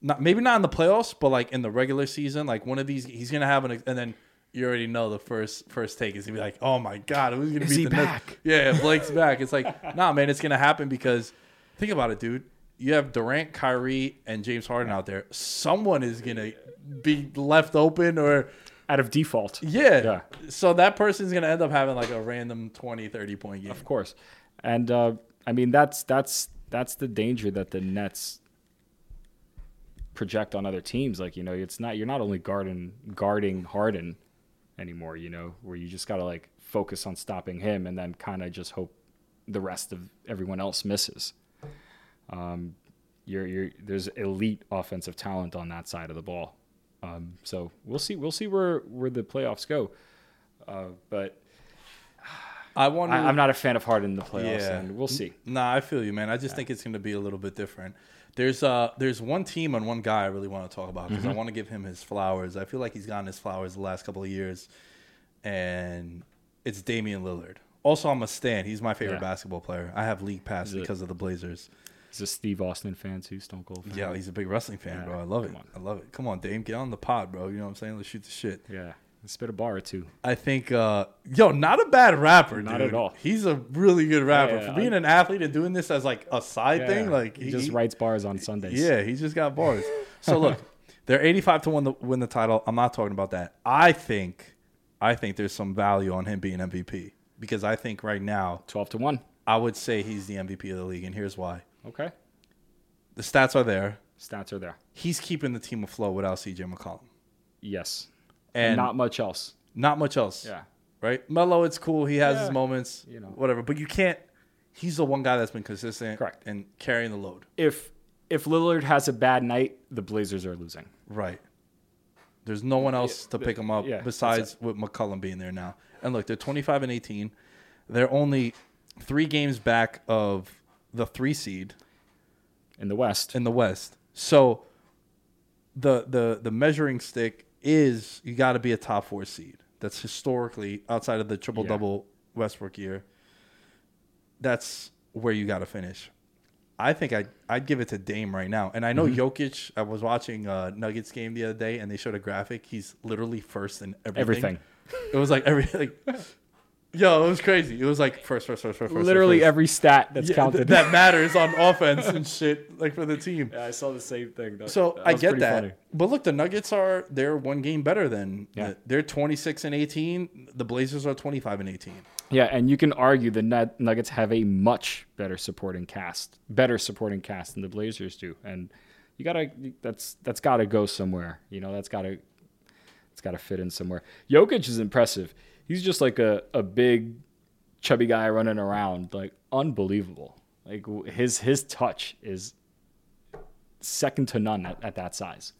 Not maybe not in the playoffs, but like in the regular season, like one of these, he's gonna have an and then you already know the first first take is gonna be like, oh my god, who's gonna Is be he the next- back? Yeah, Blake's back. It's like, nah, man, it's gonna happen because think about it, dude. You have Durant, Kyrie, and James Harden out there. Someone is gonna be left open or Out of default. yeah. Yeah. So that person's gonna end up having like a random 20, 30 point game. Of course. And uh, I mean that's that's that's the danger that the Nets project on other teams. Like, you know, it's not you're not only guarding guarding Harden anymore, you know, where you just gotta like focus on stopping him and then kinda just hope the rest of everyone else misses. Um, you're, you're, there's elite offensive talent on that side of the ball. Um, so we'll see. We'll see where, where the playoffs go. Uh, but I want. I'm not a fan of Harden in the playoffs, Yeah. and we'll see. Nah, I feel you, man. I just think it's going to be a little bit different. There's uh, there's one team and one guy I really want to talk about because I want to give him his flowers. I feel like he's gotten his flowers the last couple of years, and it's Damian Lillard. Also, I'm a stan. He's my favorite Yeah. basketball player. I have league pass it- because of the Blazers. He's a Steve Austin fan too? Stone Cold fan. Yeah, he's a big wrestling fan, Yeah, bro. I love it. on. I love it. Come on, Dame, get on the pod, bro. You know what I'm saying? Let's shoot the shit. yeah. Spit a bar or two. I think, uh, yo, not a bad rapper, Not dude. at all. He's a really good rapper Yeah, for yeah. being an athlete and doing this as like a side thing. Like he, just writes bars on Sundays. Yeah, he just got bars. so look, they're 85 to one to win the title. I'm not talking about that. I think, I think there's some value on him being MVP because I think right now Twelve to one. I would say he's the MVP of the league, and here's why: Okay. the stats are there. Stats are there. He's keeping the team afloat without CJ McCollum, Yes. And, And not much else. not much else. Yeah. right? Melo, it's cool. He has Yeah, his moments, you know. whatever. But you can't. He's the one guy that's been consistent, Correct. and carrying the load. If if Lillard has a bad night, the Blazers are losing. Right. There's no one else to pick him up yeah, besides with McCollum being there now. And look, they're 25 and 18. They're only three games back of the three seed In the West. in the West. So the the the measuring stick is you got to be a top four seed. That's historically outside of the triple double Westbrook year, that's where you got to finish. I think I'd, I'd give it to Dame right now. And I know mm-hmm. Jokic, I was watching a Nuggets game the other day and they showed a graphic. He's literally first in everything. Everything. It was like everything. like, yo, it was crazy. It was like first, first, first, first, first. Literally first. every stat that's Yeah, counted. th- that matters on offense and shit, like for the team. yeah, I saw the same thing. That- So that I get that, funny. but look, the Nuggets are they're one game better than Yeah. they're twenty six and eighteen. The Blazers are twenty five and eighteen. Yeah, and you can argue the Nuggets have a much better supporting cast, better supporting cast than the Blazers do, and you gotta that's that's gotta go somewhere. You know, that's gotta it's gotta fit in somewhere. Jokic is impressive. He's just like a, a big, chubby guy running around, like unbelievable. Like his his touch is second to none at, at that size.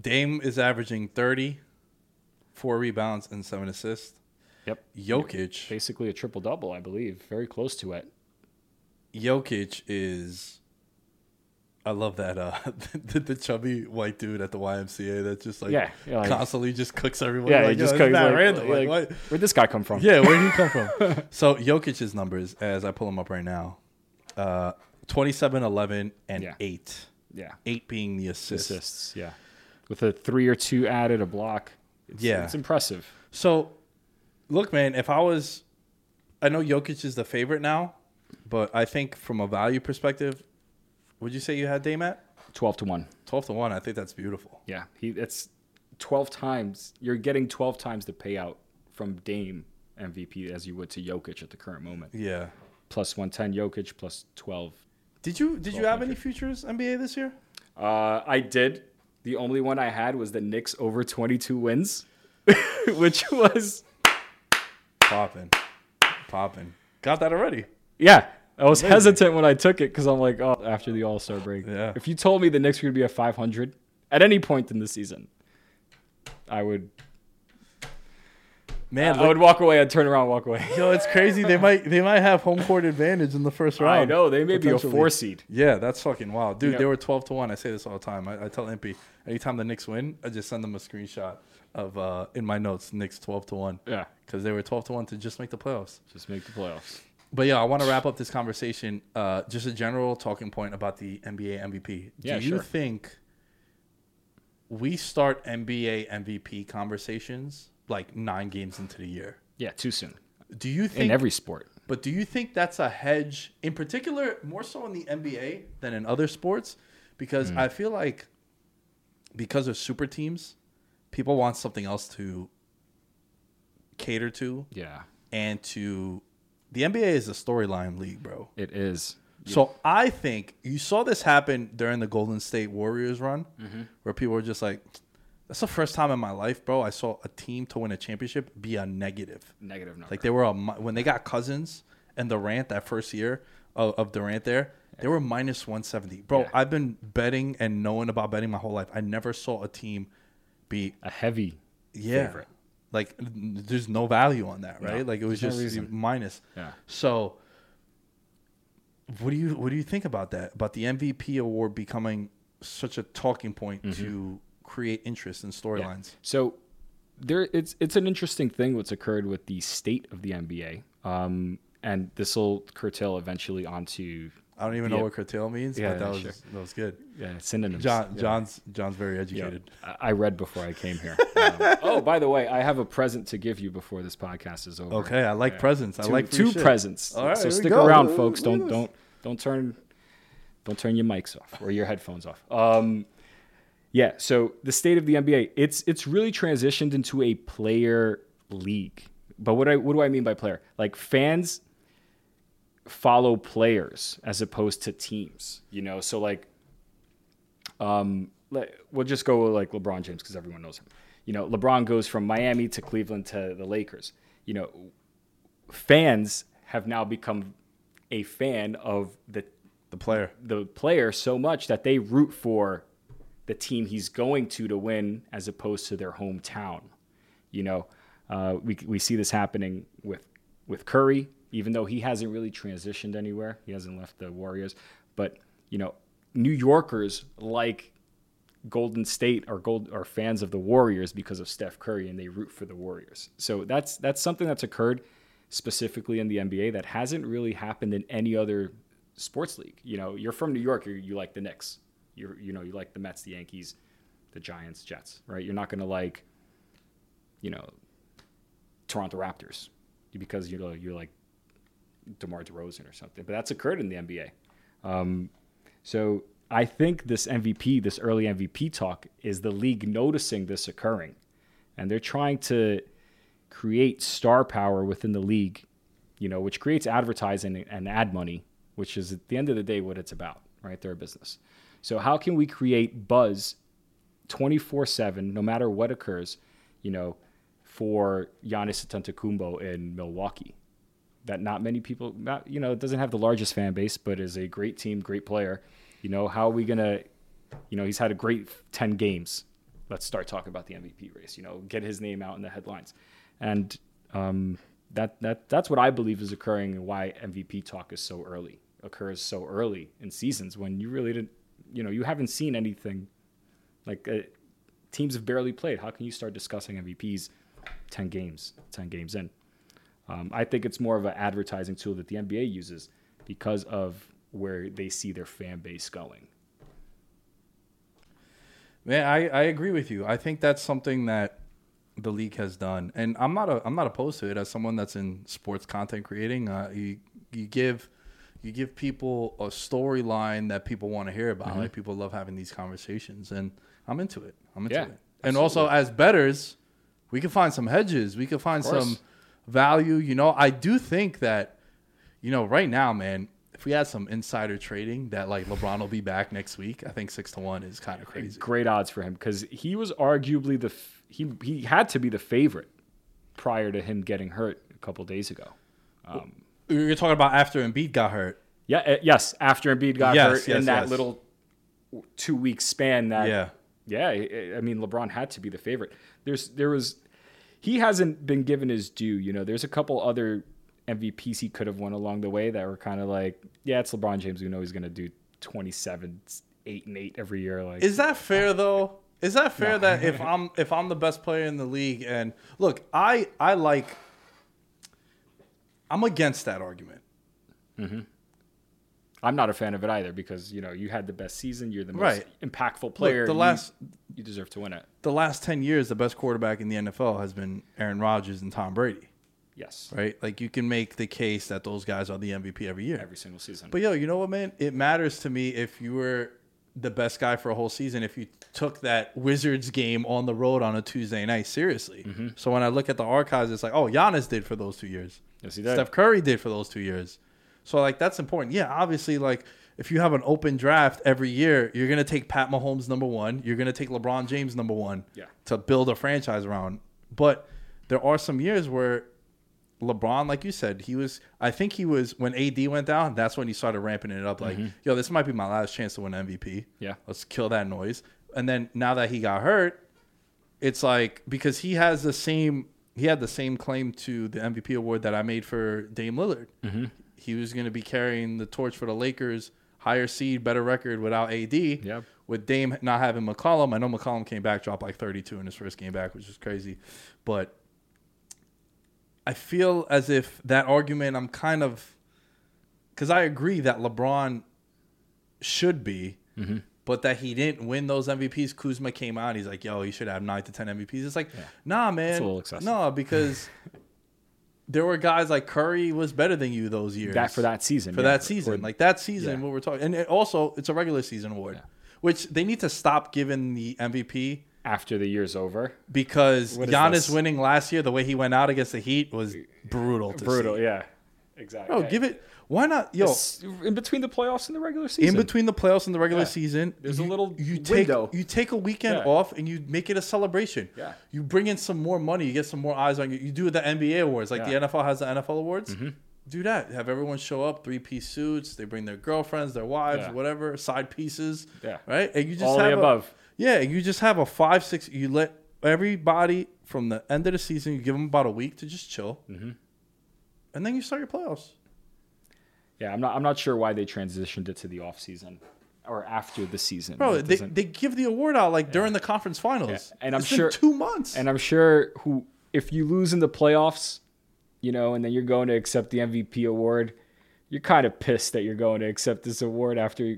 Dame is averaging 30, four rebounds and seven assists. Yep, Jokic, basically a triple double, I believe, very close to it. Jokic is. I love that uh the, the chubby white dude at the YMCA that just like, Yeah, like- constantly just cooks everyone. Yeah, like, he just cooks, like, random. Like, like, where'd this guy come from? Yeah, where did he come from? so Jokic's numbers, as I pull them up right now, uh, 27, 11, and Yeah. 8. yeah. 8 being the assist. assists. Yeah, with a three or two added, a block. It's, Yeah. it's impressive. So, look, man, if I was, I know Jokic is the favorite now, but I think from a value perspective, would you say you had Dame at? Twelve to one. 12 to 1. I think that's beautiful. Yeah, he. It's twelve times. You're getting twelve times the payout from Dame MVP as you would to Jokic at the current moment. Yeah. Plus one ten Jokic, plus twelve. Did you did you have any futures NBA this year? Uh, I did. The only one I had was the Knicks over twenty two wins, which was Popping. Popping. Got that already. yeah. I was hesitant when I took it because I'm like, oh, after the All Star break. Yeah. If you told me the Knicks were gonna be at 500 at any point in the season, I would. Man, I would walk away. I'd turn around, and walk away. yo, it's crazy. They might they might have home court advantage in the first round. I know they may be a four seed. Yeah, that's fucking wild, dude. They were twelve to one. I say this all the time. I, I tell Impy anytime the Knicks win, I just send them a screenshot of uh, in my notes Knicks twelve to one. Yeah. because they were twelve to one to just make the playoffs. Just make the playoffs. But yeah, I want to wrap up this conversation. Uh, just a general talking point about the NBA MVP. Yeah, Do you sure. think we start NBA MVP conversations like nine games into the year? Yeah, too soon Do you think in every sport. but do you think that's a hedge, in particular, more so in the NBA than in other sports? Because Hmm. I feel like because of super teams, people want something else to cater to Yeah, and to. The NBA is a storyline league, bro. it is. So I think you saw this happen during the Golden State Warriors run, Mm-hmm. where people were just like, "That's the first time in my life, bro. I saw a team to win a championship be a negative." Negative number. Like they were a when they got Cousins and Durant that first year of, of Durant there, they were minus one seventy. Bro, Yeah. I've been betting and knowing about betting my whole life. I never saw a team be a heavy yeah, favorite. Like there's no value on that, right? No, like it was there's no just minus. Yeah. So, what do you what do you think about that? About the MVP award becoming such a talking point to create interest in storylines? So there, it's it's an interesting thing what's occurred with the state of the NBA, um, and this will curtail eventually onto I don't even Yeah. know what curtail means, Yeah, but that was sure. that was good. yeah, synonyms. John Yeah. John's John's very educated. I read before I came here. Um, oh, by the way, I have a present to give you before this podcast is over. Okay, I like presents. I two, like two shit. presents. All right, so stick go. around, folks. Don't don't don't turn don't turn your mics off or your headphones off. Um, yeah. So the state of the NBA, it's it's really transitioned into a player league. But what I what do I mean by player? Like fans follow players as opposed to teams. You know, so like um, we'll just go with like LeBron James because everyone knows him. You know, LeBron goes from Miami to Cleveland to the Lakers. You know, fans have now become a fan of the The player. the player so much that they root for the team he's going to to win as opposed to their hometown. You know, uh, we we see this happening with with Curry, even though he hasn't really transitioned anywhere. He hasn't left the Warriors, but you know, New Yorkers like Golden State are gold are fans of the Warriors because of Steph Curry and they root for the Warriors. So that's that's something that's occurred. specifically in the NBA that hasn't really happened in any other sports league. You know, you're from New York, you you like the Knicks. You you know, you like the Mets, the Yankees, the Giants, Jets, right? You're not to like you know, Toronto Raptors because you know you're like DeMar DeRozan or something. But that's occurred in the NBA. Um, so I think this MVP, this early MVP talk, is the league noticing this occurring, and they're trying to create star power within the league, you know, which creates advertising and ad money, which is at the end of the day what it's about, right? They're a business. So how can we create buzz 24/7 no matter what occurs, you know, for Giannis Antetokounmpo in Milwaukee? That not many people, not, you know, it doesn't have the largest fan base, but is a great team, great player. You know, how are we gonna, you know, he's had a great 10 games. Let's start talking about the MVP race. You know, get his name out in the headlines, and um, that that that's what I believe is occurring and why MVP talk is so early occurs so early in seasons when you really didn't, you know, you haven't seen anything like uh, teams have barely played. How can you start discussing MVPs 10 games, 10 games in? Um, I think it's more of an advertising tool that the NBA uses because of where they see their fan base going. Man, I, I agree with you. I think that's something that the league has done, and I'm not a, I'm not opposed to it. As someone that's in sports content creating, uh, you you give you give people a storyline that people want to hear about. Mm-hmm. Like people love having these conversations, and I'm into it. I'm into Yeah, it. And also, as betters, we can find some hedges. We can find some value. You know, I do think that, you know, right now, man, if we had some insider trading that like LeBron will be back next week, I think six to one is kind of crazy. Great odds for him because he was arguably the f- he he had to be the favorite prior to him getting hurt a couple days ago. You're talking about after Embiid got hurt. Yeah, uh, yes. After Embiid got Yes, hurt yes, in that yes. little two week span, that Yeah. yeah. I I mean, LeBron had to be the favorite. There's there was he hasn't been given his due. You know, there's a couple other MVPs he could have won along the way that were kind of like, yeah, it's LeBron James. We know he's going to do 27, eight and eight every year. Like, Is that fair though? Is that fair that if I'm if I'm the best player in the league and look, I I like I'm against that argument. Mm-hmm. I'm not a fan of it either because you know you had the best season. You're the most Right. impactful player. the you- last- you deserve to win it. The last 10 years the best quarterback in the NFL has been Aaron Rodgers and Tom Brady, Yes, right? Like you can make the case that those guys are the MVP every year. every single season. But yo, you know what, man? It matters to me if you were the best guy for a whole season if you took that Wizards game on the road on a Tuesday night seriously. Mm-hmm. So when I look at the archives, it's like, oh, Giannis did for those two years. Yes, he did. Steph Curry did for those two years. So like that's important. Yeah, obviously, like if you have an open draft every year, you're gonna take Pat Mahomes number one. You're gonna take LeBron James number one. Yeah. To build a franchise around. But there are some years where LeBron, like you said, he was. I think he was when AD went down. That's when he started ramping it up. Like, yo, this might be my last chance to win MVP. Mm-hmm. Yeah. let's kill that noise. And then now that he got hurt, it's like because he has the same. He had the same claim to the MVP award that I made for Dame Lillard. Mm-hmm. He was going to be carrying the torch for the Lakers, higher seed, better record without AD. Yep. With Dame not having McCollum, I know McCollum came back, dropped like 32 in his first game back, which is crazy. But I feel as if that argument, I'm kind of, because I agree that LeBron should be, Mm-hmm. but that he didn't win those MVPs. Kuzma came out, he's like, "Yo, he should have nine to ten MVPs." It's like, nah, man, a little excessive. no, because there were guys like Curry was better than you those years. that for that season. for yeah. that season, Or- like that season, Yeah. what we're talking, and it also it's a regular season award, which they need to stop giving the MVP after the year's over. because What is Giannis this? winning last year, the way he went out against the Heat was brutal. To Brutal, see. yeah, exactly. Bro, give it. Why not, yo? It's in between the playoffs and the regular season. In between the playoffs and the regular Yeah. season, There's a you- little you take window. you take a weekend Yeah. off and you make it a celebration. Yeah. you bring in some more money, you get some more eyes on you. You do the NBA awards, like Yeah. Mm-hmm. the NFL has the NFL awards. Do that. Have everyone show up, three piece suits. They bring their girlfriends, their wives, Yeah. whatever, side pieces. Yeah. right. And you just All the have a- above. yeah, you just have a five six. You let everybody from the end of the season. You give them about a week to just chill, Mm-hmm. and then you start your playoffs. Yeah, I'm not. I'm not sure why they transitioned it to the off season or after the season. Bro, they, they give the award out like during the conference finals. Yeah, and I'm It's been sure- two months. and I'm sure who if you lose in the playoffs, you know, and then you're going to accept the MVP award. You're kind of pissed that you're going to accept this award after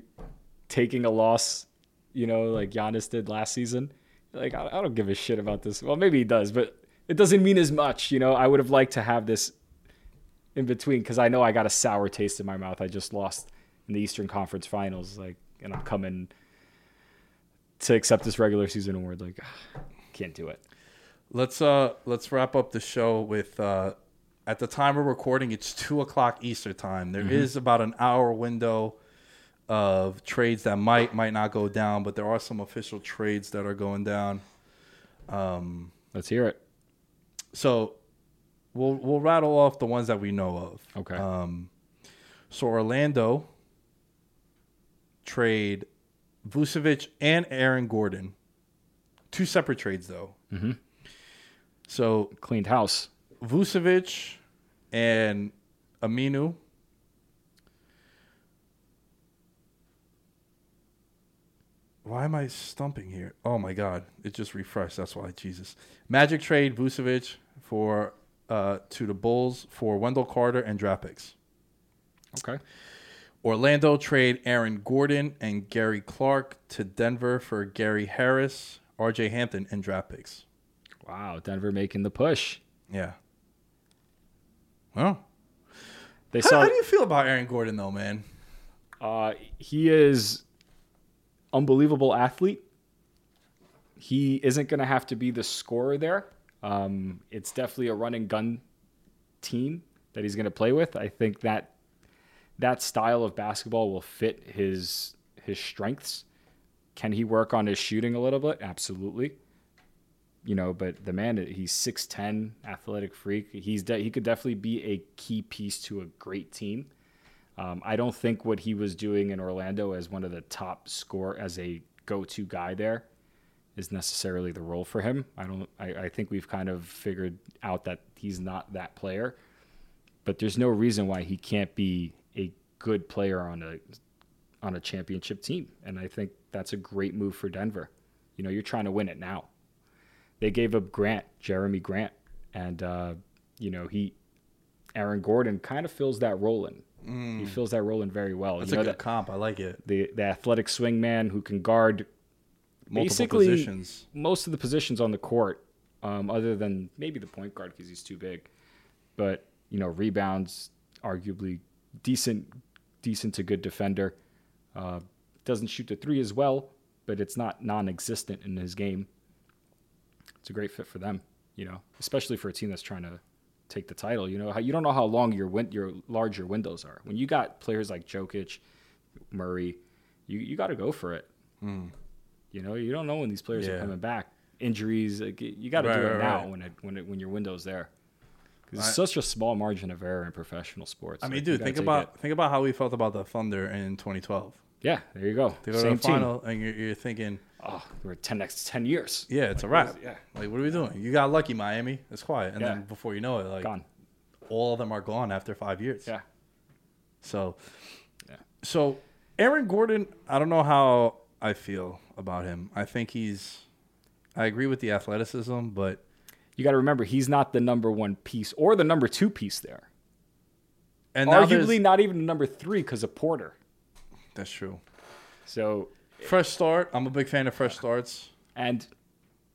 taking a loss, you know, like Giannis did last season. Like, I, I don't give a shit about this. Well, maybe he does, but it doesn't mean as much. You know, I would have liked to have this in between because I know I got a sour taste in my mouth. I just lost in the Eastern Conference Finals, like, and I'm coming to accept this regular season award. Like, can't do it. Let's uh let's wrap up the show with uh at the time of recording it's two o'clock Eastern time. There is about an hour window of trades that might might not go down, but there are some official trades that are going down. Um, Let's hear it. So we'll we'll rattle off the ones that we know of. Okay. Um, so Orlando trade Vucevic and Aaron Gordon. Two separate trades though. Mm-hmm. So Cleaned house. Vucevic and Aminu. Why am I stumping here? Oh my god, it just refreshed. That's why. Jesus. Magic trade Vucevic for uh, to the Bulls for Wendell Carter and draft picks. Okay. Orlando trade Aaron Gordon and Gary Clark to Denver for Gary Harris, RJ Hampton, and draft picks. Wow. Denver making the push. Yeah. Well, They how, saw how do you feel about Aaron Gordon though, man? uh, he is unbelievable athlete. He isn't going to have to be the scorer there. Um, it's definitely a run and gun team that he's going to play with. I think that that style of basketball will fit his his strengths. Can he work on his shooting a little bit? Absolutely. You know, but the man he's 6'10, athletic freak. He's de- he could definitely be a key piece to a great team. Um, I don't think what he was doing in Orlando as one of the top score as a go-to guy there is necessarily the role for him. I don't. I, I think we've kind of figured out that he's not that player, but there's no reason why he can't be a good player on a on a championship team. And I think that's a great move for Denver. You know, you're trying to win it now. They gave up Grant, Jerami Grant, and uh, you know he, Aaron Gordon, kind of fills that role in. He fills that role in very well. That's you a know good that comp. I like it. the the athletic swingman who can guard Multiple basically positions. most of the positions on the court, um, other than maybe the point guard because he's too big. But you know, rebounds, arguably decent, decent to good defender. Uh, doesn't shoot the three as well, but it's not non-existent in his game. It's a great fit for them, you know, especially for a team that's trying to take the title. You know, how you don't know how long your win- your large your windows are. When you got players like Jokic, Murray, you you got to go for it. You know, you don't know when these players Yeah. are coming back. Injuries, like, you got to Right, do it right, now right. when it when it when your window's there. 'Cause it's such a small margin of error in professional sports. I mean, you dude, think about it. think about how we felt about the Thunder in 2012. yeah. There you go. They go Same to the final, and you're, you're thinking. Oh, we're ten next ten years. yeah, it's a wrap. yeah. Like, what are we doing? You got lucky, Miami. It's quiet, and Yeah. then before you know it, like Gone. all of them are gone after five years. Yeah. So, Yeah. so Aaron Gordon, I don't know how I feel about him. I think he's. I agree with the athleticism, but You got to remember, he's not the number one piece or the number two piece there. and Arguably, not even the number three because of Porter. that's true. So, Fresh start. I'm a big fan of fresh starts. and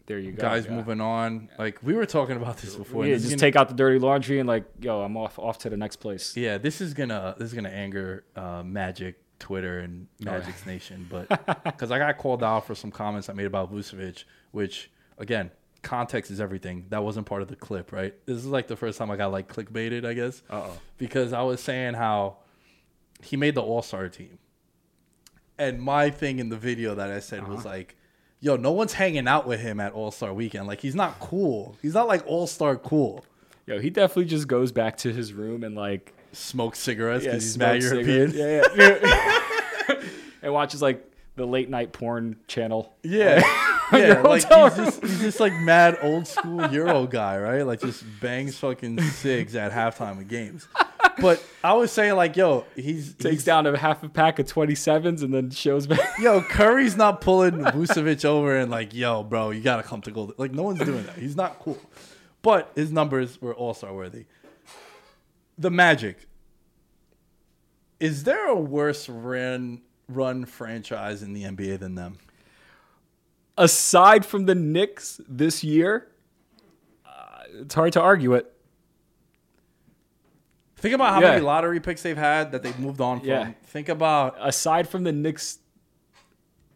there you go. Guys yeah. moving on. Like we were talking about this before. Yeah, this is just take out the dirty laundry and like, yo, I'm off off to the next place. Yeah, this is gonna this is gonna anger uh, Magic Twitter and Magic's Nation, but because I got called out for some comments I made about Vucevic, which again, context is everything. That wasn't part of the clip, right? This is like the first time I got like clickbaited, I guess. Uh oh. Because I was saying how he made the All Star team, and my thing in the video that I said was like. Yo, no one's hanging out with him at All Star Weekend. Like he's not cool. He's not like All Star cool. Yo, he definitely just goes back to his room and like Smoke cigarettes yeah, because he's mad European. cigarettes. Yeah, yeah. and watches like the late night porn channel. Yeah. your yeah, like he's just, he's just like mad old school Euro guy, right? Like just bangs fucking cigs at halftime of games. But I was saying like, yo, he's Takes he's, down a half a pack of 27s and then shows back. yo, Curry's not pulling Vucevic over and like, yo, bro, you gotta come to gold. Like no one's doing that. He's not cool. But his numbers were all star worthy. The Magic. Is there a worse run run franchise in the NBA than them? Aside from the Knicks this year, uh, it's hard to argue it. Think about how Yeah. many lottery picks they've had that they've moved on from. Yeah. Think about Aside from the Knicks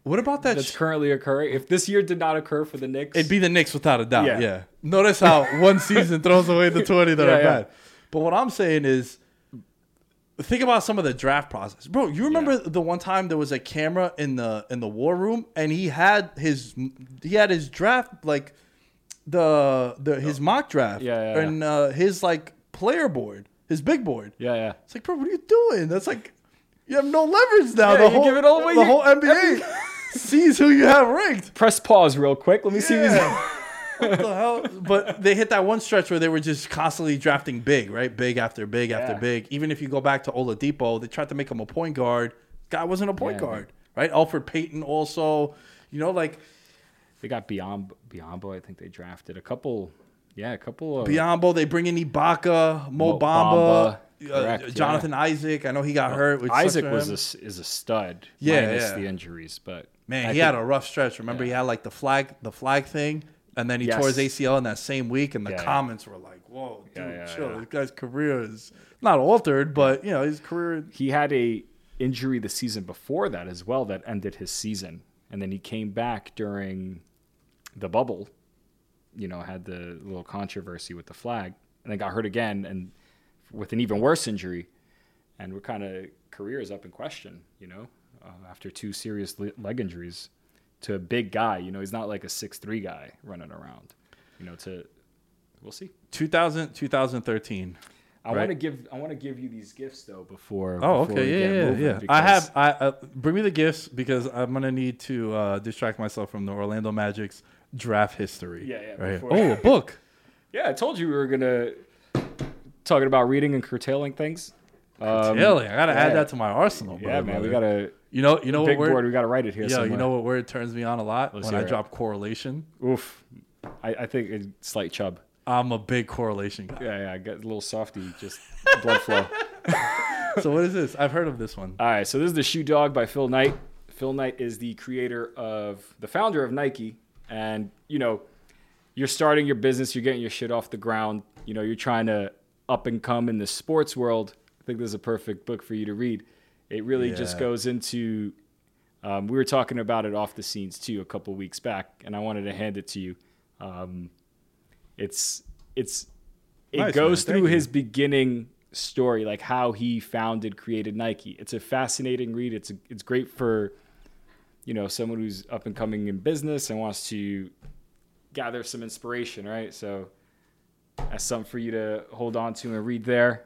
what about that? that's sh- currently occurring, if this year did not occur for the Knicks, It'd be the Knicks without a doubt. Yeah. Yeah. Notice how one season throws away the 20 that are yeah. bad. But what I'm saying is, think about some of the draft process, bro. You remember the one time there was a camera in the in the war room, and he had his he had his draft like the the his mock draft, Yeah, yeah, yeah. and uh, his like player board, his big board. yeah, yeah. It's like, bro, what are you doing? That's like, you have no leverage now. Yeah, the whole give it all away, The whole NBA sees who you have ranked. Press pause real quick. Let me see these. Yeah. what the hell? But they hit that one stretch where they were just constantly drafting big, right? Big after big after Yeah. big. Even if you go back to Oladipo, they tried to make him a point guard. Guy wasn't a point Yeah. guard, right? Elfrid Payton also, you know, like They got Biyombo, Biyombo. I think they drafted a couple. Yeah, a couple of Biyombo. They bring in Ibaka, Mo, Mo Bamba, Bamba, uh, correct, yeah. Jonathan Isaac. I know he got hurt. Which Isaac was a, is a stud. Yeah, minus yeah. the injuries, but Man, I he think- had a rough stretch. Remember, he had like the flag, the flag thing, and then he tore his ACL in that same week. And the Yeah, yeah. comments were like, "Whoa, dude, Yeah, yeah, chill. yeah. This guy's career is not altered, but you know, his career." he had a injury the season before that as well that ended his season, and then he came back during the bubble. You know, had the little controversy with the flag, and then got hurt again, and with an even worse injury, and we're kind of career is up in question. You know, uh, after two serious le- leg injuries to a big guy. You know, he's not like a six three guy running around. You know, to we'll see. 2000, 2013. I Right. want to give I want to give you these gifts though before. Oh, before we okay, yeah, yeah, yeah. I have. I uh, bring me the gifts because I'm gonna need to uh, distract myself from the Orlando Magic's draft history. Yeah, yeah, Right. before- Oh, a book. Yeah, I told you we were gonna talking about reading and curtailing things. Um, Really, I gotta add that to my arsenal. Bro, yeah, man, we gotta. You know, you know big what word? We got to write it here. Yeah, you know what word turns me on a lot Let's when I it. drop correlation. Oof, I, I think it's slight chub. I'm a big correlation guy. Yeah, yeah, I got a little softy, just blood flow. So what is this? I've heard of this one. All right, so this is the Shoe Dog by Phil Knight. Phil Knight is the creator of the founder of Nike, and you know, you're starting your business, you're getting your shit off the ground. You know, you're trying to up and come in the sports world. Think this is a perfect book for you to read. It really just goes into. Um, we were talking about it off the scenes too a couple weeks back, and I wanted to hand it to you. Um, it's it's it Nice, goes man. Thank through you. his beginning story, like how he founded, created Nike. It's a fascinating read. It's a, it's great for you know someone who's up and coming in business and wants to gather some inspiration, right? So that's something for you to hold on to and read there.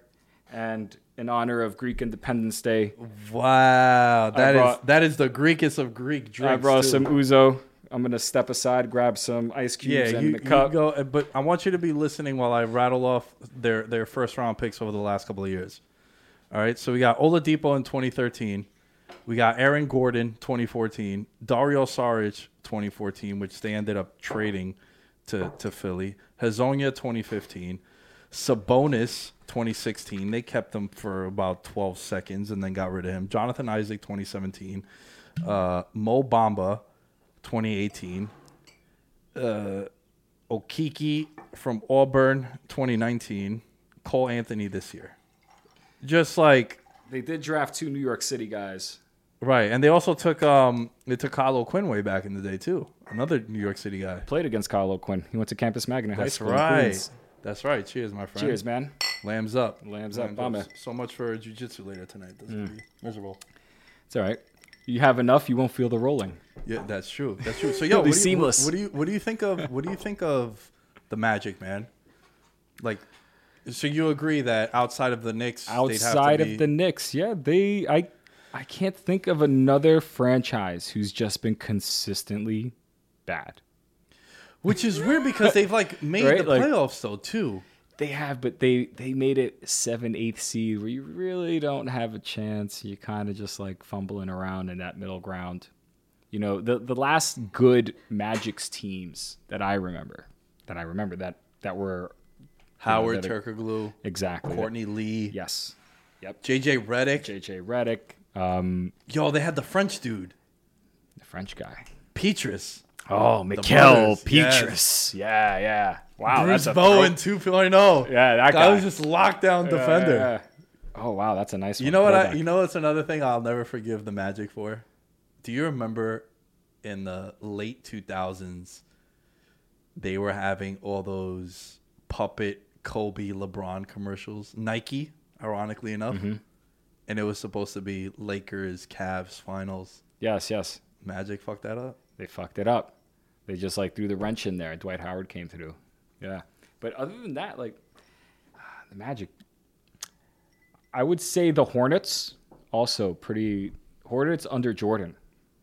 And in honor of Greek Independence Day, Wow, that is brought- that is the Greekest of Greek drinks. I brought too. some ouzo. I'm gonna step aside, grab some ice cubes you, and you the cup. go, uh, but I want you to be listening while I rattle off their their first round picks over the last couple of years. All right, so we got Oladipo in 2013, we got Aaron Gordon 2014, Dario Saric 2014, which they ended up trading to to Philly, Hezonja 2015, Sabonis 2016. They kept him for about 12 seconds and then got rid of him. Jonathan Isaac 2017, uh, Mo Bamba 2018 uh, Okeke from Auburn 2019, Cole Anthony this year. Just like They did draft two New York City guys. right, and they also took um they took Kyle O'Quinn way back in the day too, another New York City guy. Played against Kyle O'Quinn. He went to Campus Magnet High That's School. in right. That's right. Cheers, my friend. Cheers, man. Lambs up. Lambs up, Bamba. So much for jujitsu later tonight. That's mm. be miserable. It's all right. You have enough, you won't feel the rolling. Yeah, that's true. That's true. So yo, what do, you, seamless. what do you what do you think of what do you think of the Magic, man? Like, so you agree that outside of the Knicks, they'd have to Outside be- of the Knicks, yeah, they I I can't think of another franchise who's just been consistently bad. Which is weird because they've like made Right, the like- playoffs though too. They have, but they they made it seven, eighth seed where you really don't have a chance. You kind of just like fumbling around in that middle ground. You know, the the last good Magic's teams that I remember, that I remember that that were Howard they're the- Turkoglu, Exactly. Courtney Lee, Yes. Yep. JJ Redick. JJ Redick, um, Yo, they had the French dude, the French guy. Pietrus. Oh, Mickael Pietrus. Yeah, yeah. Wow, Bruce that's a Bowen throw- 2.0. Yeah, that guy guy. was just lockdown Yeah, defender. yeah. Oh wow, that's a nice one. You know what? I, you know what's another thing I'll never forgive the Magic for? Do you remember in the late 2000s they were having all those puppet Kobe LeBron commercials? Nike, ironically enough. Mm-hmm. And it was supposed to be Lakers Cavs finals. Yes, yes. Magic fucked that up. They fucked it up. They just like threw the wrench in there. Dwight Howard came through. Yeah. But other than that, like the Magic, I would say the Hornets also pretty Hornets under Jordan,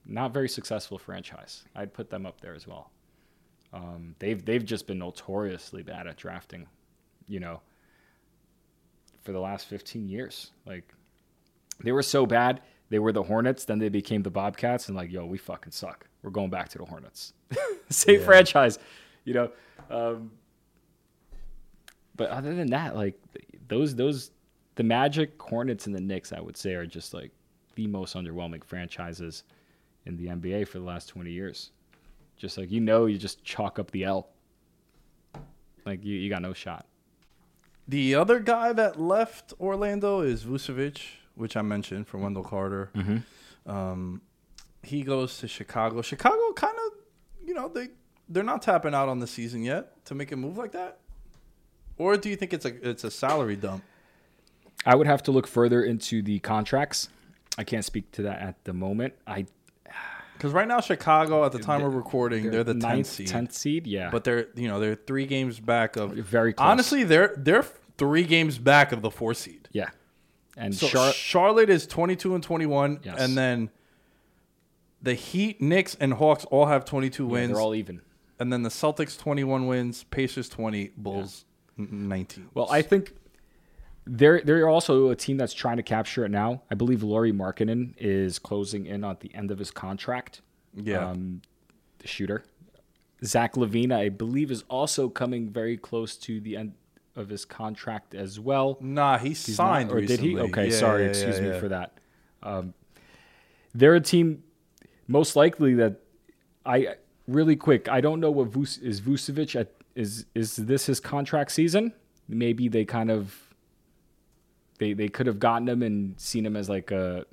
not very successful franchise. I'd put them up there as well. Um, they've they've just been notoriously bad at drafting, you know, for the last 15 years. Like they were so bad. They were the Hornets, then they became the Bobcats, and like, yo, we fucking suck. We're going back to the Hornets. Same franchise, you know. Um, but other than that, like those those the Magic, Hornets, and the Knicks, I would say, are just like the most underwhelming franchises in the NBA for the last 20 years. Just like you know, you just chalk up the L. Like you, you got no shot. The other guy that left Orlando is Vucevic, which I mentioned for Wendell Carter. Um, he goes to Chicago. Chicago kind of, you know, they they're not tapping out on the season yet to make a move like that. Or do you think it's a it's a salary dump? I would have to look further into the contracts. I can't speak to that at the moment. I Because right now Chicago, at the time we're recording, they're the tenth seed, tenth seed. Yeah, but they're you know they're three games back of Very close. Honestly, they're they're three games back of the four seed. yeah, and So Char- Charlotte is 22 and 21, Yes. and then the Heat, Knicks, and Hawks all have 22 yeah, wins, they're all even. and then the Celtics 21 wins, Pacers 20, Bulls n 19. Well, I think they're they're also a team that's trying to capture it now. I believe Lauri Markkanen is closing in on the end of his contract. yeah, um, the shooter. Zach LaVine, I believe, is also coming very close to the end of his contract as well. nah, he He's signed not- or did he? Okay, Yeah, sorry, yeah, excuse yeah, me for that. Um, they're a team, most likely that I really quick. I don't know what Vus, is Vucevic at. Is is this his contract season? Maybe they kind of they they could have gotten him and seen him as like a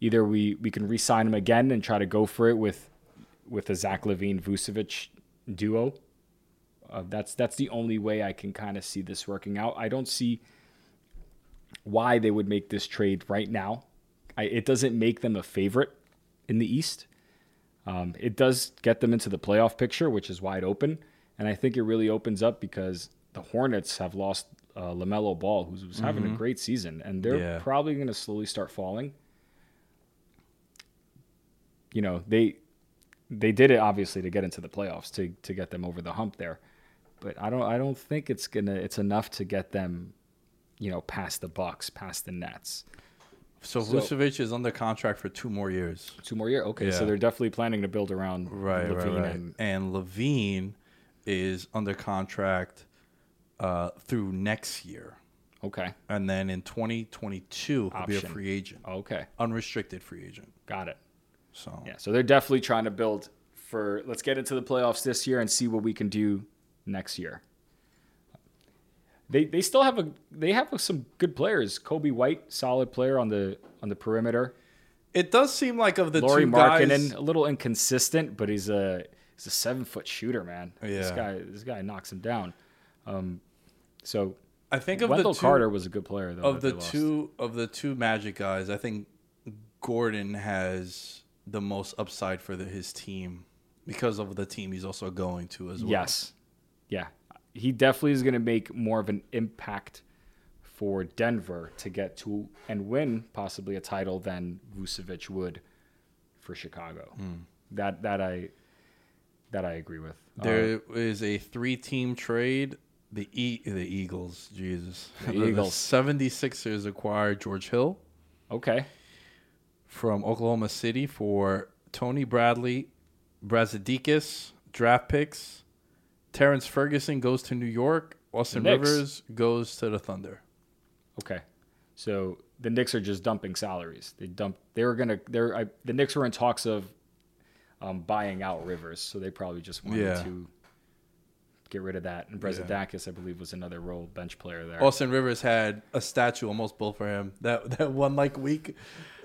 either we we can re-sign him again and try to go for it with with a Zach LaVine Vucevic duo. Uh, that's that's the only way I can kind of see this working out. I don't see why they would make this trade right now. I, it doesn't make them a favorite in the East. Um, it does get them into the playoff picture, which is wide open, and I think it really opens up because the Hornets have lost uh, LaMelo Ball, who was having a great season, and they're Yeah. probably going to slowly start falling. You know they they did it obviously to get into the playoffs to to get them over the hump there, but I don't I don't think it's gonna it's enough to get them, you know, past the Bucks, past the Nets. So, So- Vucevic is under contract for two more years. Two more years, okay. So they're definitely planning to build around Right, LaVine right, right. and And LaVine is under contract uh, through next year. okay, And then in 2022, he'll be a free agent, okay, unrestricted free agent. got it. So Yeah, so they're definitely trying to build for. Let's get into the playoffs this year and see what we can do next year. They they still have a they have some good players. Coby White, solid player on the on the perimeter. it does seem like of the Lauri two guys. A little inconsistent, but he's a he's a seven foot shooter, man. This guy this guy knocks him down. Um, so I think of Wendell the two, Carter was a good player though. of the two of the two Magic guys. I think Gordon has the most upside for the, his team because of the team he's also going to as well. Yes. Yeah. He definitely is going to make more of an impact for Denver to get to and win possibly a title than Vucevic would for Chicago. Hmm. That that I that I agree with. Uh, There is a three-team trade. The e- the Eagles, Jesus. The Eagles. 76ers acquired George Hill okay. from Oklahoma City for Tony Bradley, Brazdeikis, draft picks. Terrence Ferguson goes to New York, Austin Knicks. Rivers goes to the Thunder. Okay, so the Knicks are just dumping salaries. They dump. They were gonna. They're I, the Knicks were in talks of um, buying out Rivers, so they probably just wanted Yeah. to get rid of that. And Brazdeikis, I believe, was another role bench player there. Austin Rivers had a statue almost built for him. That that one like week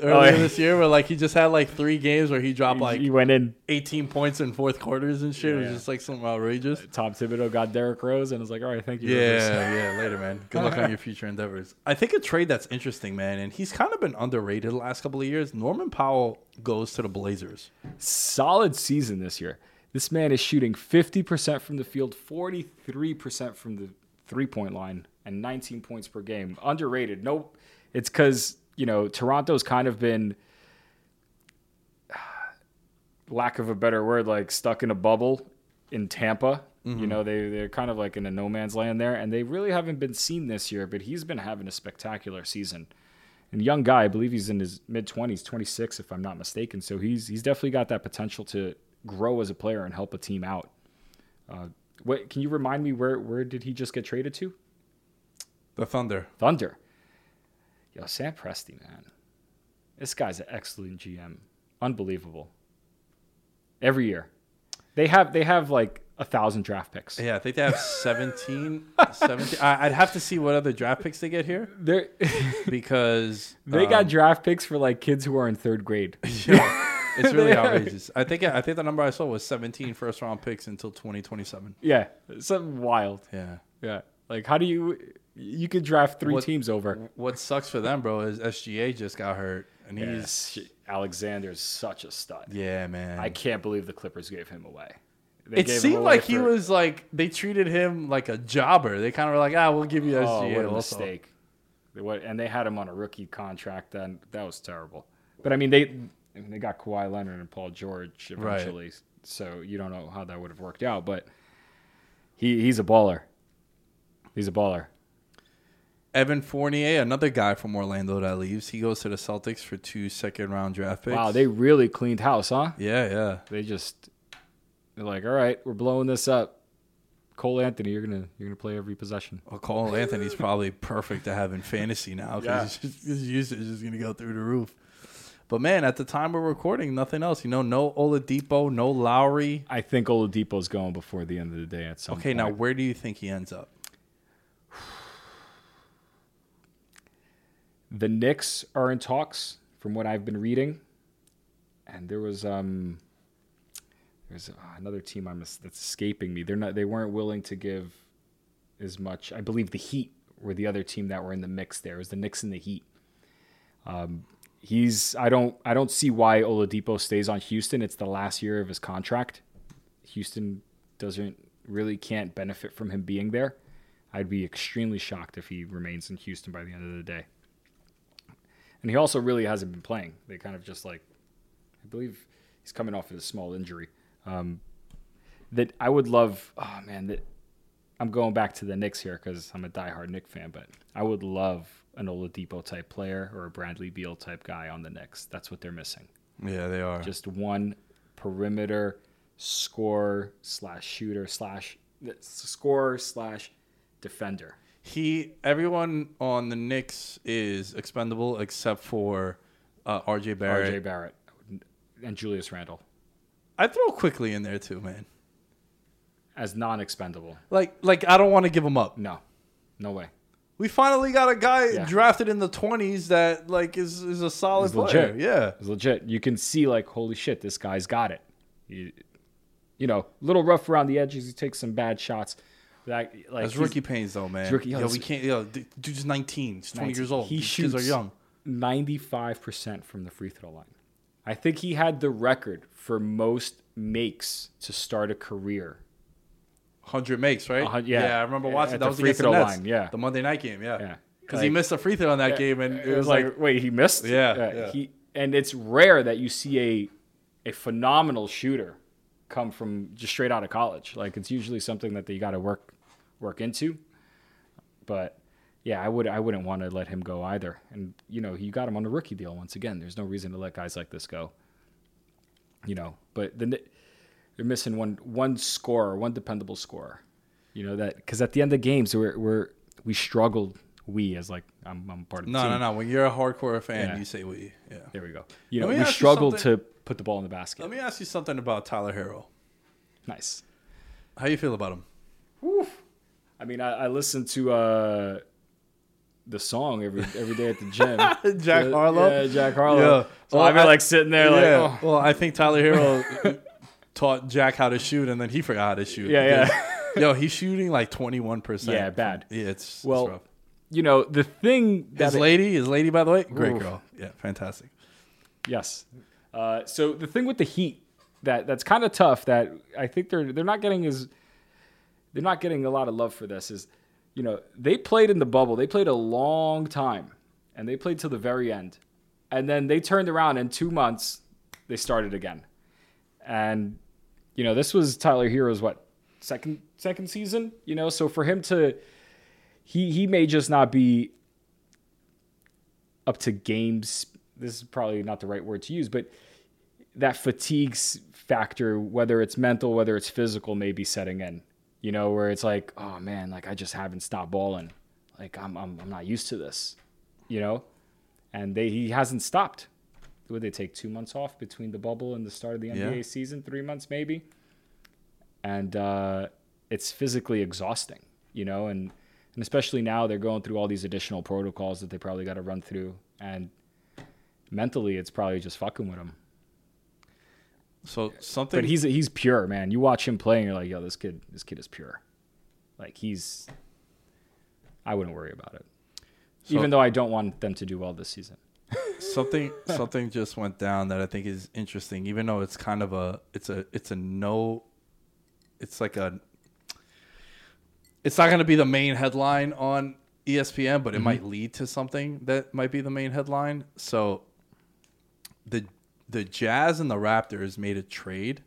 earlier oh, yeah. this year where like he just had like three games where he dropped like he went in. 18 points in fourth quarters and shit. it was Yeah. just like something outrageous. Uh, Tom Thibodeau got Derrick Rose and was like, "All right, thank you." Yeah, yeah. Later, man. Good luck on your future endeavors. I think a trade that's interesting, man, and he's kind of been underrated the last couple of years. Norman Powell goes to the Blazers. solid season this year. This man is shooting 50% from the field, 43% from the three point line, and 19 points per game. Underrated. No, it's because, you know, Toronto's kind of been, lack of a better word, like stuck in a bubble in Tampa. You mm-hmm. know, they, they're kind of like in a no man's land there, and they really haven't been seen this year, but he's been having a spectacular season and young guy. I believe he's in his mid twenties, twenty six, if I'm not mistaken. So he's he's definitely got that potential to grow as a player and help a team out. Uh, what can you remind me where where did he just get traded to? The Thunder. Thunder. Yo, Sam Presti, man, this guy's an excellent GM. Unbelievable. Every year, they have they have like a thousand draft picks. Yeah, I think they have 17. 17. I, I'd have to see what other draft picks they get here They're, because they um, got draft picks for like kids who are in third grade. yeah, it's really outrageous. I think I think the number I saw was 17 first round picks until 2027. yeah, something wild. Yeah. Yeah. Like, how do you you could draft three What- teams over? What sucks for them, bro, is SGA just got hurt, and he's Yes, Alexander's such a stud. yeah, man. I can't believe the Clippers gave him away. They it gave him seemed like he was like they treated him like a jobber. They kind of were like, ah, we'll give you SGA. Oh, what a also. mistake! What- And they had him on a rookie contract. Then that was terrible. But I mean, they I mean, they got Kawhi Leonard and Paul George Right. eventually. So you don't know how that would have worked out. But he he's a baller. He's a baller. Evan Fournier, another guy from Orlando that leaves, he goes to the Celtics for two second round draft picks. Wow, they really cleaned house, huh? yeah, yeah. They just they're like, all right, we're blowing this up. Cole Anthony, you're gonna you're gonna play every possession. Well, Cole Anthony's probably perfect to have in fantasy now Yeah. because his usage is going to go through the roof. But man, at the time we're recording, nothing else. You know, no Oladipo, no Lowry. I think Oladipo's going before the end of the day at some Okay, point. now where do you think he ends up? the Knicks are in talks, from what I've been reading, and there was um, there's uh, another team I'm that's escaping me. They're not. They weren't willing to give as much. I believe the Heat were the other team that were in the mix. There it was the Knicks and the Heat. Um, he's. I don't. I don't see why Oladipo stays on Houston. It's the last year of his contract. Houston doesn't really can't benefit from him being there. I'd be extremely shocked if he remains in Houston by the end of the day. And he also really hasn't been playing. They kind of just like, I believe he's coming off of a small injury. Um, that I would love. Oh man, that I'm going back to the Knicks here because I'm a diehard Knicks fan. But I would love an Oladipo type player or a Bradley Beal type guy on the Knicks. That's what they're missing. Yeah, they are. Just one perimeter scorer slash shooter slash scorer slash defender. he everyone on the Knicks is expendable except for uh, RJ Barrett. RJ Barrett and Julius Randle I throw quickly in there too, man. as non-expendable. Like like I don't want to give him up. No, no way. We finally got a guy Yeah. drafted in the twenties that like is is a solid He's player. legit. Yeah. It's legit. You can see like, holy shit, this guy's got it. You, you know, a little rough around the edges. He takes some bad shots. That like That's rookie pains though, man. rookie- yo, yo, we can't yo, dude's nineteen, he's twenty 19. years old. He These shoots kids are young. ninety-five percent from the free throw line. I think he had the record for most makes to start a career. Hundred makes, right? A hun- yeah. I remember watching that was free against throw the Nets. line, yeah. The Monday night game, yeah. Yeah. Because he missed a free throw in that game and it was like, wait, he missed. Yeah, yeah. He and it's rare that you see a a phenomenal shooter come from just straight out of college. Like it's usually something that they got to work work into. But yeah, I would I wouldn't want to let him go either. And you know, you got him on a rookie deal once again. There's no reason to let guys like this go. You know, but the They're missing one one scorer, one dependable scorer. You know that because at the end of games we're, we're we struggled. We as like I'm, I'm part of the No, team. no, no. When you're a hardcore fan, Yeah. you say we. Yeah. There we go. You know we struggled to put the ball in the basket. Let me ask you something about Tyler Herro. nice. How you feel about him? I mean, I, I listen to uh, the song every every day at the gym. Jack Harlow? Yeah, Jack Harlow. Yeah. So Well, I've been I- like sitting there, like, oh. Well, I think Tyler Herro taught Jack how to shoot, and then he forgot how to shoot. Yeah, yeah. Yo, he's shooting like 21. percent Yeah, bad. Yeah, it's it's Well, rough. you know, the thing that His it- lady, his lady, by the way, great Oof. girl. Yeah, fantastic. Yes. Uh, so the thing with the Heat that that's kind of tough that I think they're they're not getting as they're not getting a lot of love for this is you know they played in the bubble they played a long time and they played till the very end and then they turned around in two months they started again and you know this was Tyler Herro's what second second season you know so for him to he he may just not be up to games. This is probably not the right word to use, but that fatigue factor, whether it's mental, whether it's physical, may be setting in. You know, where it's like, oh man, like I just haven't stopped balling. Like I'm, I'm, I'm not used to this. You know, and they he hasn't stopped. Would they take two months off between the bubble and the start of the NBA Yeah. season? Three months maybe. And uh, it's physically exhausting. You know, and and especially now they're going through all these additional protocols that they probably got to run through and mentally it's probably just fucking with them. So something. but he's he's pure man you watch him play and you're like yo this kid this kid is pure like he's i wouldn't worry about it So- even though i don't want them to do well this season something something just went down that I think is interesting. Even though it's kind of a it's a it's a no, it's like a. It's not going to be the main headline on ESPN, but it might mm-hmm. lead to something that might be the main headline. So, the the Jazz and the Raptors made a trade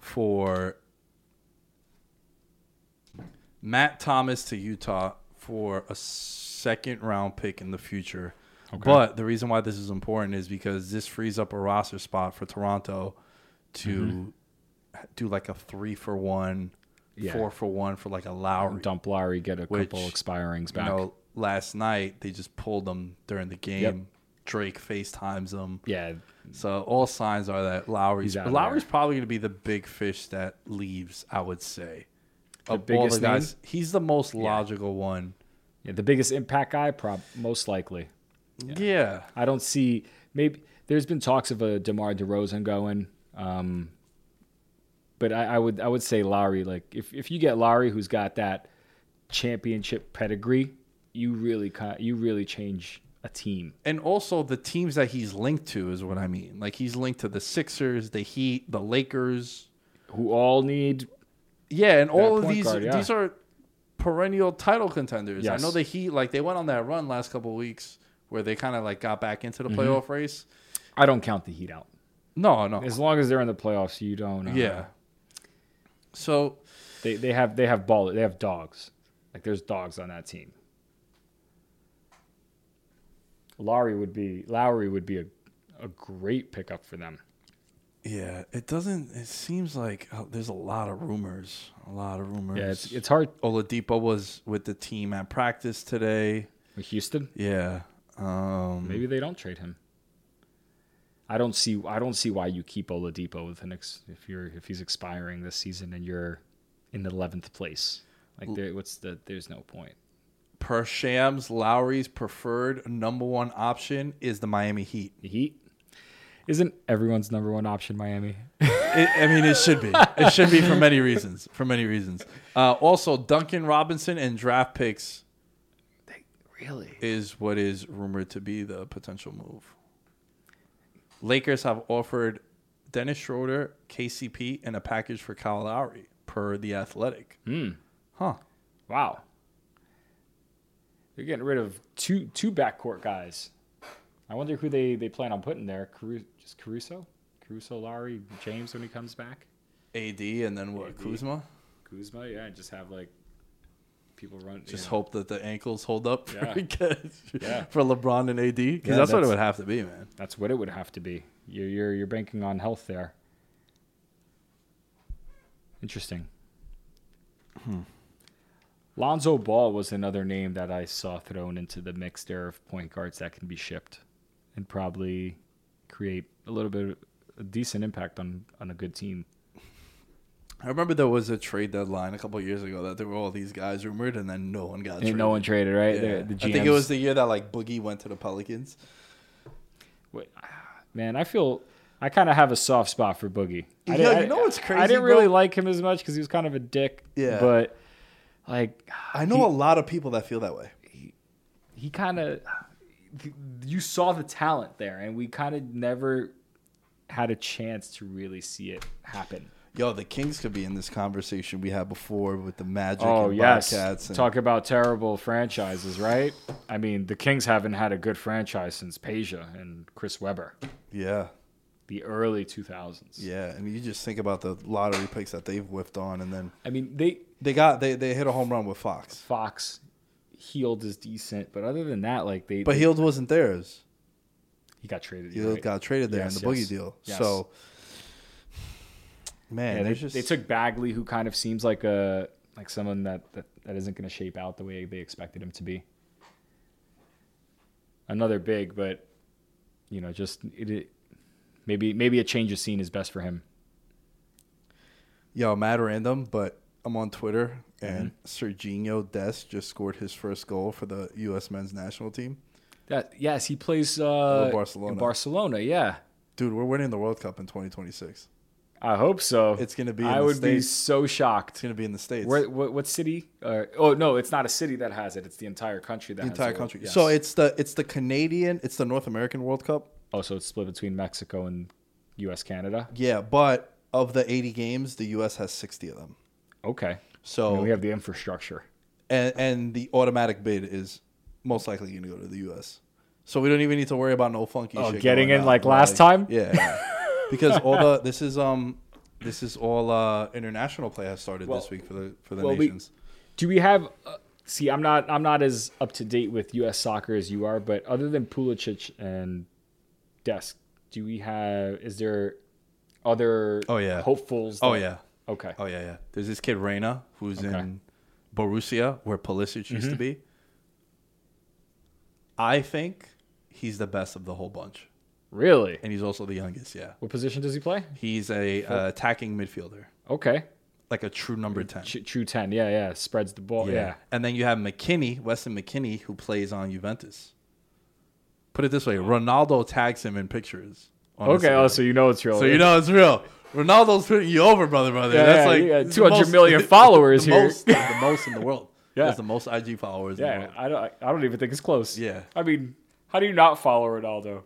for Matt Thomas to Utah for a second round pick in the future. But the reason why this is important is because this frees up a roster spot for Toronto to mm-hmm. do like a three for one, Yeah. four for one for like a Lowry. dump Lowry, get a Which, couple expirings You back know, last night they just pulled them during the game. Yep. Drake FaceTimes them. yeah So all signs are that Lowry's Lowry's there. probably going to be the big fish that leaves. I would say. The Of all biggest the guys, he's the most logical one. yeah the biggest impact guy prob most likely Yeah. I don't see maybe there's been talks of a DeMar DeRozan going. Um, but I, I would I would say Lowry, like if, if you get Lowry who's got that championship pedigree, you really you really change a team. And also the teams that he's linked to is what I mean. Like he's linked to the Sixers, the Heat, the Lakers. Who all need Yeah, and all of these guard, yeah. these are perennial title contenders. Yes. I know the Heat like they went on that run last couple of weeks where they kind of like got back into Mm-hmm. the playoff race. I don't count the Heat out. No, no. As long as they're in the playoffs, you don't. Uh, yeah. So they they have they have ball they have dogs. Like there's dogs on that team. Lowry would be Lowry would be a a great pickup for them. yeah, it doesn't. It seems like oh, there's a lot of rumors. A lot of rumors. Yeah, it's it's hard Oladipo was with the team at practice today. with Houston. Yeah. Um, Maybe they don't trade him. I don't see. I don't see why you keep Oladipo with an ex, if you're if he's expiring this season and you're in the eleventh place. Like, there, what's the? There's no point. per Shams, Lowry's preferred number one option is the Miami Heat. The Heat isn't everyone's number one option. Miami. It, I mean, it should be. It should be for many reasons. For many reasons. Uh, also, Duncan Robinson and draft picks really? is what is rumored to be the potential move. Lakers have offered Dennis Schroeder, KCP, and a package for Kyle Lowry, per the Athletic. Hmm. Huh. Wow. They're getting rid of two two backcourt guys. I wonder who they, they plan on putting there. Caru- just Caruso, Caruso, Lowry, James when he comes back. AD and then what? AD. Kuzma. Kuzma, yeah, just have like people run. Just yeah. hope that the ankles hold up for, Yeah. for LeBron and AD because Yeah, that's, what it would have to be, man. That's what it would have to be. You're you're, you're banking on health there. Interesting. Hmm. Lonzo Ball was another name that I saw thrown into the mix there of point guards that can be shipped and probably create a little bit of a decent impact on on a good team. I remember there was a trade deadline a couple of years ago that there were all these guys rumored, and then no one got And traded. no one traded, right? Yeah. The, the I think it was the year that like Boogie went to the Pelicans. Wait, Man, I feel I kind of have a soft spot for Boogie. I you know what's crazy? I didn't really bro? like him as much because he was kind of a dick. Yeah. but like I know a lot of people that feel that way. he kind of you saw the talent there, and we kind of never had a chance to really see it happen. Yo, the Kings could be in this conversation we had before with the Magic Oh and yes, Bobcats. And, talk about terrible franchises, right? I mean, the Kings haven't had a good franchise since Peja and Chris Webber, yeah, the early 2000s. yeah, and you just think about the lottery picks that they've whiffed on, and then I mean, they they got they they hit a home run with Fox, Fox Hield is decent, but other than that, like they but they- Hield wasn't theirs. he got traded. He right. got traded there Yes, in the Boogie deal. yes. So, man, Yeah, they, just they took Bagley, who kind of seems like a like someone that that, that isn't going to shape out the way they expected him to be. Another big, but you know, just it, it maybe maybe a change of scene is best for him. yo mad random, but I'm on Twitter and Mm-hmm. Serginho Dest just scored his first goal for the U.S. men's national team. That yes, he plays uh, Barcelona. In Barcelona, yeah. Dude, we're winning the World Cup in 2026. I hope so. It's gonna be in I would be so shocked. It's gonna be in the states. Where what, what city? Uh, oh no, it's not a city that has it. It's the entire country that the has entire it. country. Yes. So it's the it's the Canadian, it's the North American World Cup. oh, so it's split between Mexico and U.S. Canada. Yeah, but of the 80 games, the U.S. has 60 of them. Okay. I So mean, we have the infrastructure. and and the automatic bid is most likely going to go to the U.S. So we don't even need to worry about no funky. Oh, shit getting going in on. like last time? Yeah. because all the this is um this is all uh international play has started Well- this week for the for the well, we- nations. Do we have? Uh, see, I'm not. I'm not as up to date with U.S. soccer as you are. But other than Pulisic and Dest, do we have? Is there other? Oh, yeah. hopefuls. Oh yeah, Okay. oh yeah, yeah. There's this kid Reyna who's Okay. Mm-hmm. in Borussia where Pulisic used to be. I think he's the best of the whole bunch, Really? and he's also the youngest. Yeah, What position does he play? he's a uh, attacking midfielder, Okay. like a true number ten. Ch- true ten. Yeah, yeah. Spreads the ball. Yeah. And then you have McKennie, Weston McKennie, who plays on Juventus. Put it this way: Ronaldo tags him in pictures. on Okay. Instagram. Oh, so you know it's real. so you know it's real. Ronaldo's putting you over, brother, brother. Yeah, That's yeah, like you got 200 most- million followers the here. Most, the most in the world. Yeah. Has the most IG followers. in the Yeah. world. I don't. I don't even think it's close. Yeah. I mean, how do you not follow Ronaldo?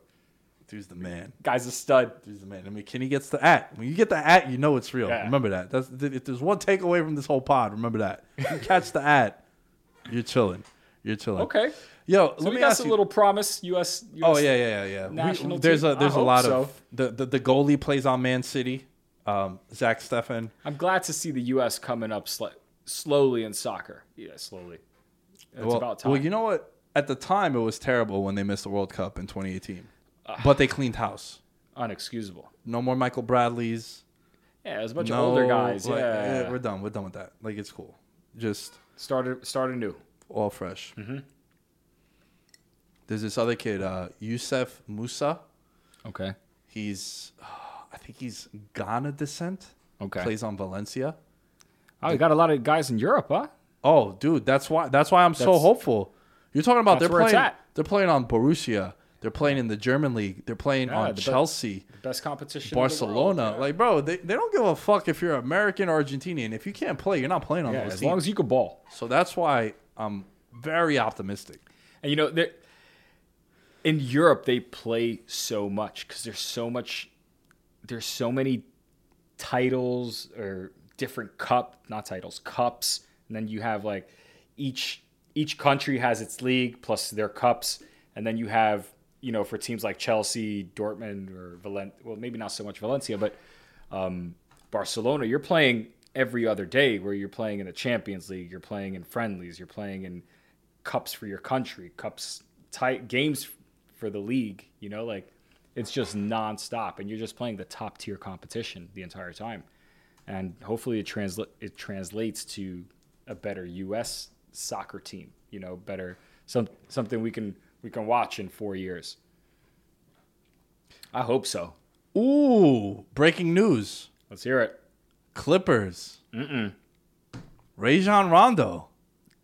Dude's the man. Guy's a stud. Dude's the man. And McKennie gets the at. When you get the at, you know it's real. Yeah. Remember that. That's if there's one takeaway from this whole pod. Remember that. You catch the at, you're chilling. You're chilling. Okay. Yo, So let me got ask some you. little promise. U.S. Oh yeah, yeah, yeah, yeah. We- national there's a there's I a lot hope of the, the the goalie plays on Man City. Um, Zach Steffen. I'm glad to see the U.S. coming up sl- slowly in soccer. Yeah, slowly. It's well, about time. well, you know what? At the time, it was terrible when they missed the World Cup in 2018, but they cleaned house. Unexcusable. No more Michael Bradleys. Yeah, it was a bunch no, of older guys. like, yeah. we're done. We're done with that. Like it's cool. Just started started new. all fresh. Mm-hmm. There's this other kid, uh, Youssef Musah. Okay. He's, I think he's Ghana descent. Okay. Plays on Valencia. Oh, you got a lot of guys in Europe, huh? Oh, dude, that's why that's why I'm so hopeful. You're talking about That's they're playing they're playing on Borussia. They're playing in the German league. They're playing Yeah, on the Chelsea, Best competition. in the world, Barcelona. yeah. Like, bro, they, they don't give a fuck if you're American or Argentinian. If you can't play, you're not playing on yeah, those as teams. long as you can ball. so that's why I'm very optimistic. And you know, in Europe they play so much because there's so much, there's so many titles or different cup, not titles, cups, and then you have like each each country has its league plus their cups, and then you have you know for teams like Chelsea, Dortmund, or Valencia. Well, maybe not so much Valencia, but um, Barcelona. You're playing every other day, where you're playing in the Champions League, you're playing in friendlies, you're playing in cups for your country, cups tight games for the league. You know, like it's just nonstop, and you're just playing the top tier competition the entire time. And hopefully, it transla- it translates to a better U.S. soccer team. You know, better some something we can we can watch in four years. I hope so. Ooh, breaking news. Let's hear it. Clippers. Mm-mm. Rajon Rondo.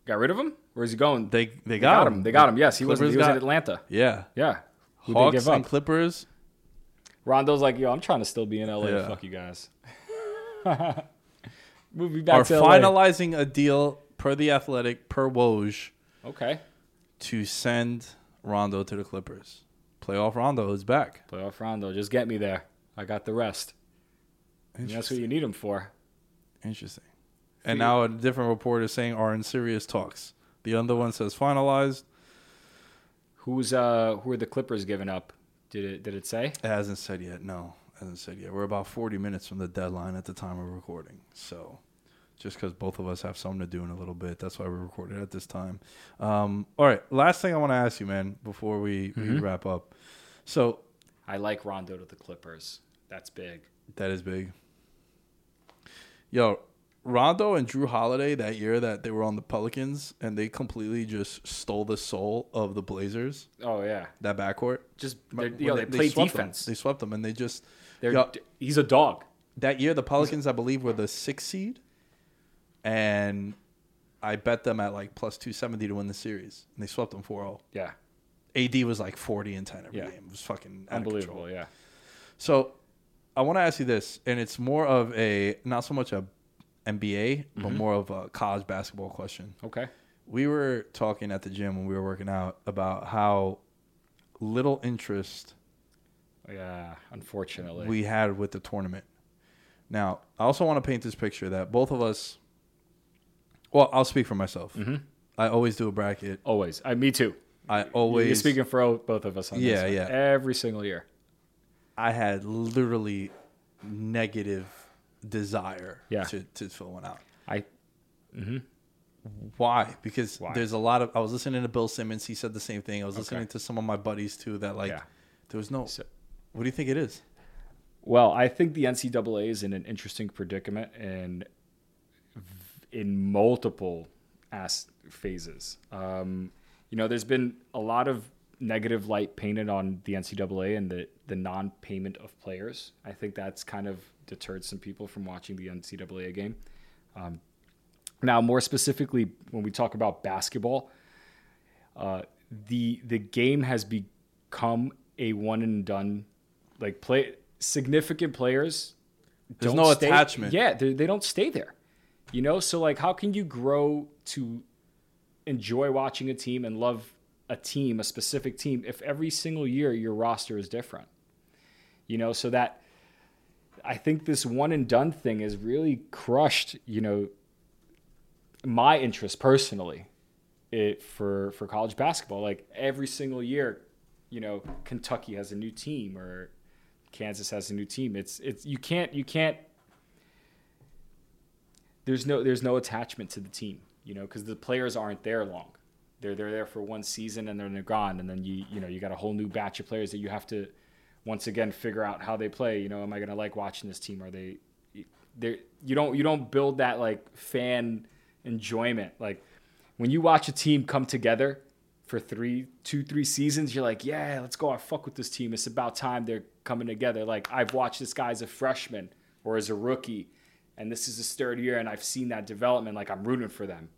Got rid of him? Where is he going? They they They got, got him. They got him. Yes, he was. He was got- in Atlanta. Yeah. Yeah. Who Hawks give and? Clippers. Rondo's like, yo, I'm trying to still be in LA. Yeah. Fuck you guys. we'll be back are finalizing a deal per the Athletic per Woj Okay. to send Rondo to the Clippers. Playoff Rondo is back. Playoff Rondo. Just get me there. I got the rest. And that's what you need him for. Interesting. And now a different report is saying are in serious talks. The other one says finalized. Who's uh who are the Clippers giving up? Did it did it say? It hasn't said yet. No, it hasn't said yet. We're about 40 minutes from the deadline at the time of recording. So just because both of us have something to do in a little bit, that's why we recorded at this time. Um, all right. Last thing I want to ask you, man, before we, we wrap up. So I like Rondo to the Clippers. That's big. That is big. Yo, Rondo and Jrue Holiday that year that they were on the Pelicans and they completely just stole the soul of the Blazers. Oh yeah. That backcourt. Just When they're, yo, they, defense. Them. They swept them and they just. They're, Yo, he's a dog. that year the Pelicans I believe were the sixth seed, and I bet them at like plus two seventy to win the series, and they swept them 4-0. Yeah. AD was like forty and ten every Yeah. game. It was fucking out of control. Unbelievable. Yeah. So, I want to ask you this, and it's more of a not so much a NBA, but mm-hmm. more of a college basketball question. Okay. We were talking at the gym when we were working out about how little interest Yeah. Unfortunately. we had with the tournament. Now, I also want to paint this picture that both of us. Well, I'll speak for myself. Mm-hmm. I always do a bracket. always. I, me too. I always. You're speaking for both of us on Yeah, this. yeah. Every single year. I had literally negative desire Yeah. to, to fill one out. I mm-hmm. Why? Because Why? there's a lot of. I was listening to Bill Simmons. He said the same thing. I was listening Okay. to some of my buddies too. That like, Yeah. there was no. So- what do you think it is? Well, I think the NCAA is in an interesting predicament and in multiple as phases. Um, you know, there's been a lot of negative light painted on the NCAA and the, the non-payment of players. I think that's kind of deterred some people from watching the NCAA game. Um, now, more specifically, when we talk about basketball, uh, the the game has become a one and done. Like play significant players. There's don't no stay- attachment. Yeah, they, they don't stay there. You know, so like, how can you grow to enjoy watching a team and love a team, a specific team, if every single year your roster is different? You know, so that I think this one and done thing has really crushed. You know, my interest personally it for for college basketball like every single year you know Kentucky has a new team or Kansas has a new team it's it's you can't you can't there's no there's no attachment to the team you know because the players aren't there long they're they're there for one season and then they're gone and then you you know you got a whole new batch of players that you have to once again figure out how they play you know am I to like watching this team are they they you don't you don't build that like fan enjoyment like when you watch a team come together for three, two, three seasons, you're like, yeah, let's go. I fuck with this team. It's about time they're coming together. Like I've watched this guy as a freshman or as a rookie, and this is his third year, and I've seen that development. Like I'm rooting for them,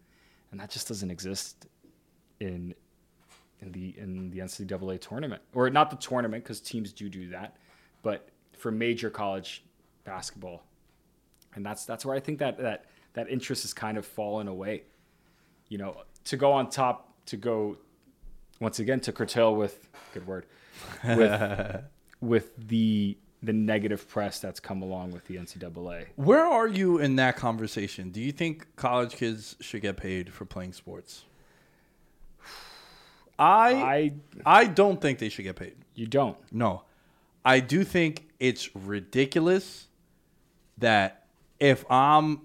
and that just doesn't exist in in the in the NCAA tournament, or not the tournament because teams do do that, but for major college basketball, and that's that's where I think that that that interest has kind of fallen away. You know, to go on top, to go once again to curtail with good word with with the the negative press that's come along with the NCAA. Where are you in that conversation? Do you think college kids should get paid for playing sports? I I I don't think they should get paid. you don't. No. I do think it's ridiculous that if I'm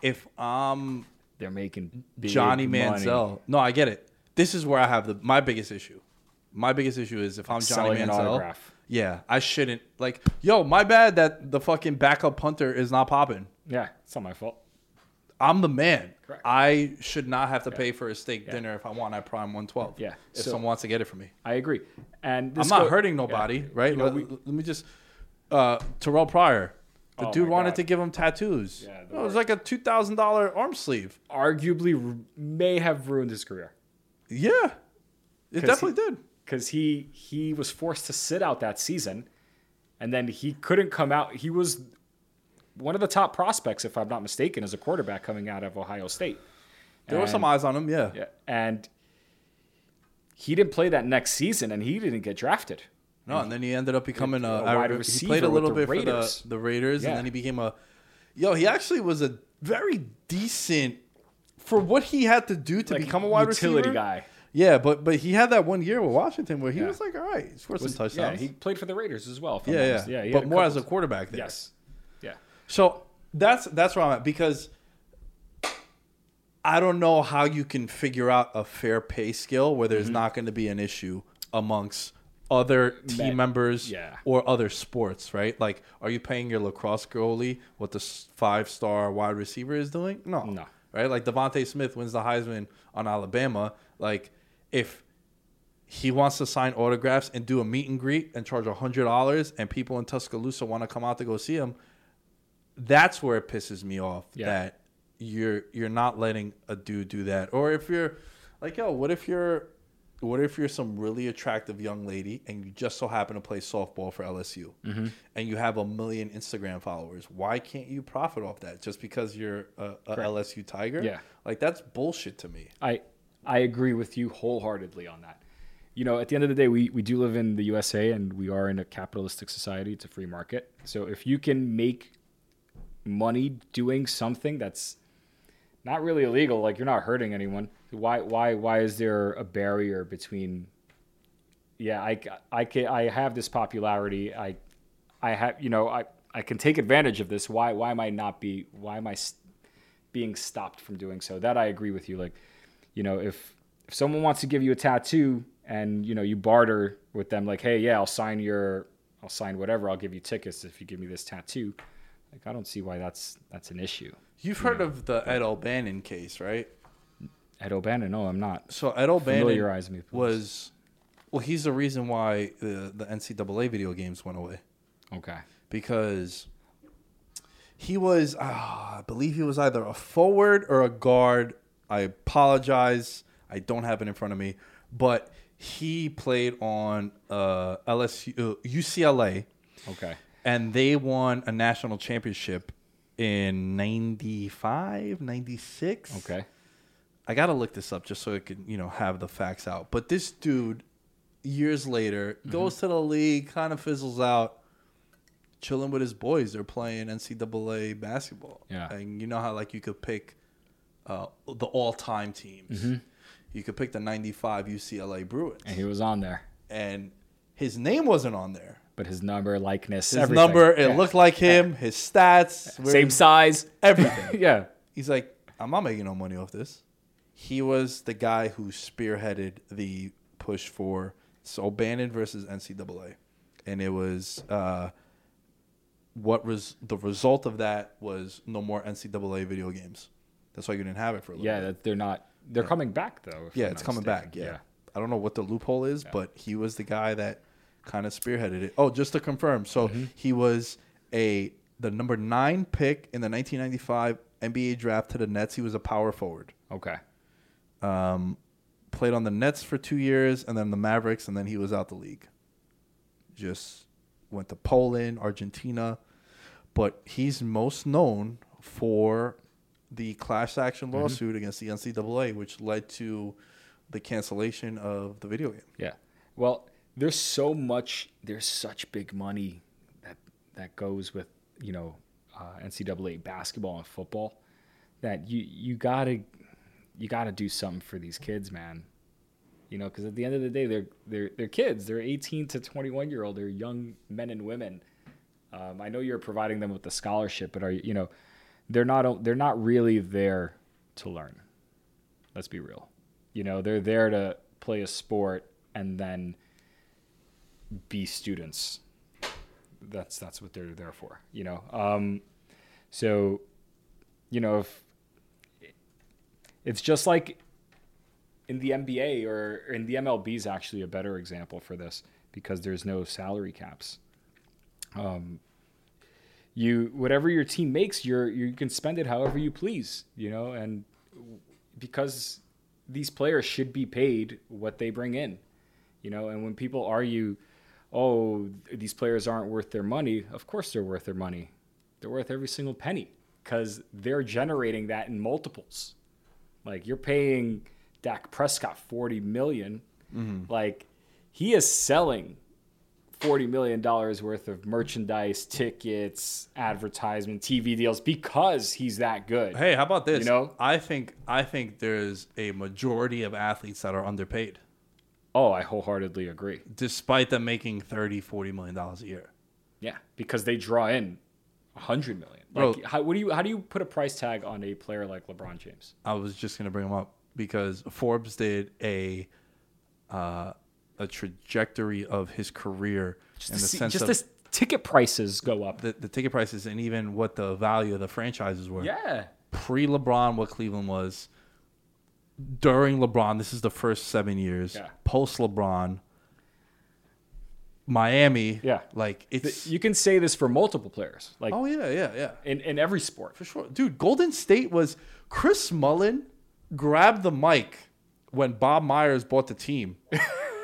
if I'm They're making big Johnny money Manziel. No, I get it. This is where I have the my biggest issue. My biggest issue is if I'm Johnny Manziel. Yeah, I shouldn't like. Yo, my bad that the fucking backup punter is not popping. Yeah, it's not my fault. I'm the man. Correct. I should not have to pay for a steak dinner if I want at Prime 112. Yeah. If So- someone wants to get it for me. I agree. And I'm not go- hurting yeah. nobody, right? You know, let, we- let me just. Uh, Terrelle Pryor. The Oh dude wanted God. to give him tattoos. Yeah, it was like a two thousand dollar arm sleeve. arguably may have ruined his career Yeah, it definitely he- did. Because he he was forced to sit out that season, and then he couldn't come out. He was one of the top prospects, if I'm not mistaken, as a quarterback coming out of Ohio State. There were some eyes on him. Yeah. Yeah, and he didn't play that next season, and he didn't get drafted. No, and then he ended up becoming a wide receiver. He played a little bit for the the Raiders, Yeah. and then he became a. Yo, he actually was a very decent for what he had to do to Like become a wide utility receiver. guy. Yeah, but but he had that one year with Washington where he Yeah. was like, all right, scored Was- some yeah, touchdowns. he played for the Raiders as well. if I'm yeah, yeah, yeah. he but more as a couple- quarterback there. Yes. Yeah. So that's that's where I'm at because I don't know how you can figure out a fair pay scale where Mm-hmm. there's not going to be an issue amongst other team members yeah. or other sports, right? Like, are you paying your lacrosse goalie what the five star wide receiver is doing? No, No. right? Like DeVonta Smith wins the Heisman on Alabama. Like, if he wants to sign autographs and do a meet and greet and charge hundred dollars, and people in Tuscaloosa want to come out to go see him, that's where it pisses me off. Yeah. That you're you're not letting a dude do that. Or if you're like, yo, what if you're what if you're some really attractive young lady and you just so happen to play softball for LSU Mm-hmm. and you have a million Instagram followers? Why can't you profit off that just because you're a, a LSU Tiger? Yeah. like that's bullshit to me. I I agree with you wholeheartedly on that. You know, at the end of the day, we, we do live in the USA and we are in a capitalistic society. It's a free market. So if you can make money doing something that's not really illegal, like you're not hurting anyone, why why why is there a barrier between? Yeah, I I can I have this popularity. I I have you know I I can take advantage of this. Why why am I not be why am I being stopped from doing so? That I agree with you. Like, you know, if if someone wants to give you a tattoo and you know you barter with them, like, hey, yeah, I'll sign your I'll sign whatever. I'll give you tickets if you give me this tattoo. Like, I don't see why that's that's an issue. You've heard of the Ed O'Bannon case, right? Ed O'Bannon, no, I'm not. So Ed O'Bannon Familiarize me, please. was well, he's the reason why the the NCAA video games went away Okay. because he was, ah, I believe he was either a forward or a guard. I apologize, I don't have it in front of me, but he played on uh, LSU, uh, UCLA, Okay. and they won a national championship in 95, 96. Okay. I gotta look this up just so I can, you know, have the facts out. But this dude, years later, Mm-hmm. goes to the league, kind of fizzles out, chilling with his boys. They're playing NCAA basketball. Yeah. and you know how like you could pick uh, the all-time teams. You could pick the '95 UCLA Bruins, Mm-hmm. And he was on there, and his name wasn't on there. but his number, likeness, His everything. number, it Yeah. looked like him. His stats, were- same size. everything. yeah. He's like, I'm not making no money off this. He was the guy who spearheaded the push for so O'Bannon versus NCAA, and it was uh, what was the result of that was no more NCAA video games. That's why you didn't have it for a little Yeah, bit. that they're not. They're coming back though. if Yeah, I'm it's not coming mistaken. back. Yeah. I don't know what the loophole is, but he was the guy that kind of spearheaded it. Oh, just to confirm, so Mm-hmm. he was a the number nine pick in the 1995 NBA draft to the Nets. He was a power forward. Okay. Played on the Nets for two years, and then the Mavericks, and then he was out the league. Just went to Poland, Argentina, but he's most known for the class action Mm-hmm. lawsuit against the NCAA, which led to the cancellation of the video game. Yeah. Well, there's so much. There's such big money that that goes with you know uh, NCAA basketball and football that you you gotta you gotta do something for these kids, man. You know, because at the end of the day, they're they're they're kids. They're 18 to 21 year old. They're young men and women. Um, I know you're providing them with the scholarship, but are you you know they're not they're not really there to learn. Let's be real. You know, they're there to play a sport and then be students. That's that's what they're there for. You know, um, so you know if it's just like in the NBA or in the MLB is actually a better example for this because there's no salary caps. Um, you whatever your team makes, you're you can spend it however you please, you know, and because these players should be paid what they bring in, you know, and when people argue, oh, these players aren't worth their money, of course they're worth their money. They're worth every single penny because they're generating that in multiples. Like you're paying Dak Prescott 40 million. Mm-hmm. Like he is selling 40 million dollars worth of merchandise, tickets, advertisement, TV deals because he's that good. Hey, how about this? You know? I think I think there's a majority of athletes that are underpaid, Oh, I wholeheartedly agree. despite them making 30, 40 million dollars a year. Yeah, because they draw in 100 million. Bro. Like how what do you how do you put a price tag on a player like LeBron James? I was just gonna bring him up because Forbes did a uh, a trajectory of his career Just in the see, sense just of the ticket prices go up. the, the ticket prices and even what the value of the franchises were. yeah. Pre LeBron, what Cleveland was. During LeBron, this is the first seven years. Yeah. Post LeBron, Miami. Yeah. Like it's. You can say this for multiple players. Like oh yeah, yeah, yeah. in, in every sport. For sure. Dude, Golden State was Chris Mullin grabbed the mic when Bob Myers bought the team.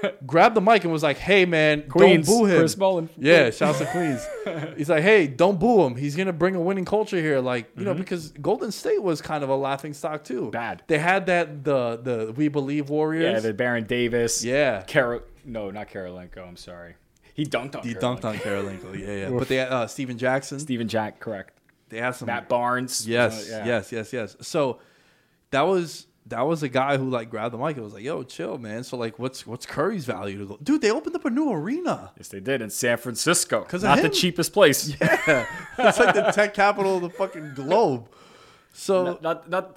grabbed the mic and was like, "Hey man, Queens, don't boo him." Chris Mullin. Yeah, shouts to Queens. He's like, "Hey, don't boo him. He's gonna bring a winning culture here." Like, you know, because Golden State was kind of a laughing stock too. Mm-hmm. Bad. They had that the the We Believe Warriors. Yeah, the Baron Davis. Yeah. Carol no, not Kirilenko, I'm sorry. He dunked on he Kirilenko. dunked on Kirilenko. Yeah, yeah. But they had uh, Stephen Jackson. Steven Jack, correct. They had some Matt Barnes. Yes, uh, yeah. yes, yes, yes. So that was that was a guy who like grabbed the mic and was like, "Yo, chill, man." So like, what's what's Curry's value to go? Dude, they opened up a new arena. Yes, they did in San Francisco. 'Cause of not the cheapest place. Yeah, it's like the tech capital of the fucking globe. So not, not not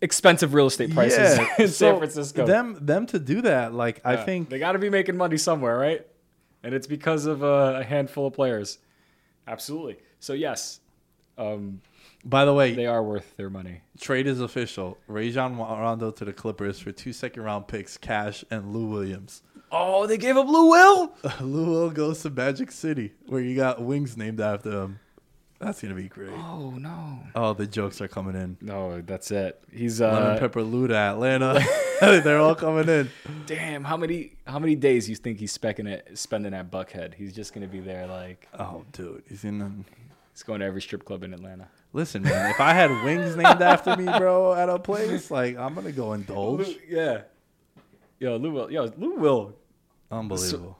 expensive real estate prices yeah, in so San Francisco. Them them to do that, like I think they got to be making money somewhere, right? And it's because of uh, a handful of players. Absolutely. So yes, um, By the way, they are worth their money. trade is official. Rajon Rondo to the Clippers for two second round picks, cash, and Lou Williams. Oh, they gave up Lou Will. Lou Will goes to Magic City, where you got wings named after him. That's gonna be great. Oh no. Oh, the jokes are coming in. No, that's it. He's Lemon uh Pepper Lou to Atlanta. They're all coming in. damn, how many how many days you think he's specking it spending at Buckhead? He's just gonna be there like Oh, dude, he's in. The... he's going to every strip club in Atlanta. Listen, man. If I had wings named after me, bro, at a place, like I'm gonna go indulge. yeah. Yo, Lou Will yo, Lou Will. Unbelievable.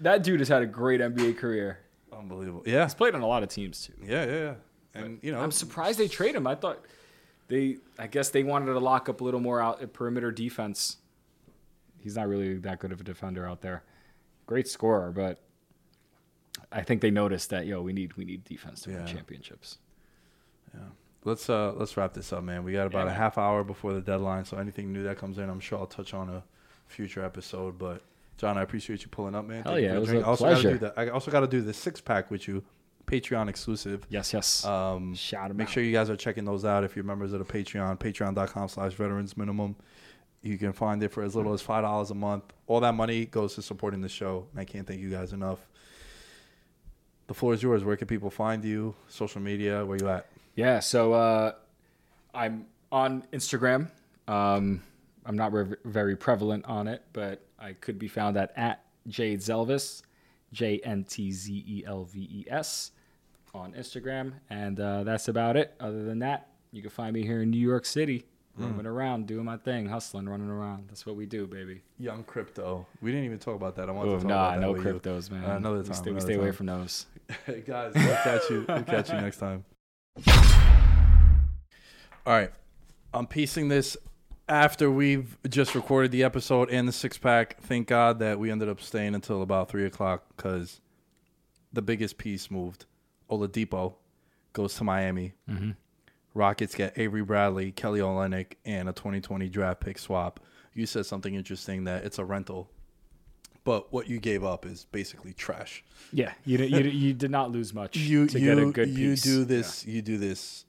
That dude has had a great NBA career. Unbelievable. Yeah. He's played on a lot of teams too. Yeah, yeah, yeah. And you know, I'm surprised they trade him. I thought they I guess they wanted to lock up a little more out at perimeter defense. He's not really that good of a defender out there. Great scorer, but I think they noticed that yo, we need we need defense to win Yeah. let's uh let's wrap this up, man. We got about Yeah, a half hour before the deadline, so anything new that comes in, I'm sure I'll touch on a future episode. But John, I appreciate you pulling up, man. Hell Thank yeah, it was drink. a I also gotta pleasure. do the, I also got to do the six pack with you, Patreon exclusive. Yes, yes. Um, Shout make out. sure you guys are checking those out if you're members of the Patreon, patreon.com slash veterans minimum. You can find it for as little as $5 a month. All that money goes to supporting the show. And I can't thank you guys enough. The floor is yours. Where can people find you? Social media, where you at? Yeah, so uh, I'm on Instagram. Um, I'm not re- very prevalent on it, but I could be found at at Jade Zelvis, J N T Z E L V E S, on Instagram, and uh, that's about it. Other than that, you can find me here in New York City, roaming around, doing my thing, hustling, running around. That's what we do, baby. Young crypto. We didn't even talk about that. I want to talk nah, about that no with you. cryptos, man. Uh, another We time, stay, we stay away from those. guys, we'll catch you. We'll catch you next time. All right, I'm piecing this after we've just recorded the episode and the six pack. Thank God that we ended up staying until about three o'clock because the biggest piece moved. Oladipo goes to Miami. Mm-hmm. Rockets get Avery Bradley, Kelly Olynyk, and a 2020 draft pick swap. You said something interesting that it's a rental, but what you gave up is basically trash. Yeah, you, you, you did not lose much you to you get a good you piece. do this you do this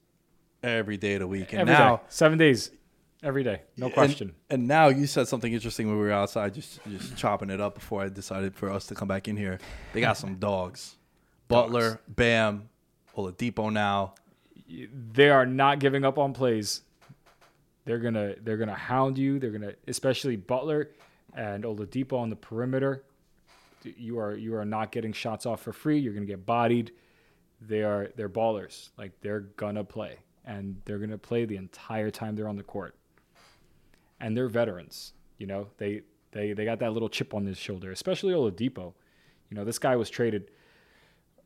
every day of the week. And Every day. now, seven days, every day, no question. And, and now you said something interesting when we were outside, just just chopping it up before I decided for us to come back in here. They got some dogs. Butler, Bam, Oladipo now. they are not giving up on plays. They're gonna they're gonna hound you. They're gonna especially Butler and Oladipo on the perimeter. You are you are not getting shots off for free. You're gonna get bodied. They are they're ballers. Like they're gonna play and they're gonna play the entire time they're on the court. And they're veterans. You know they they they got that little chip on his shoulder, especially Oladipo. You know this guy was traded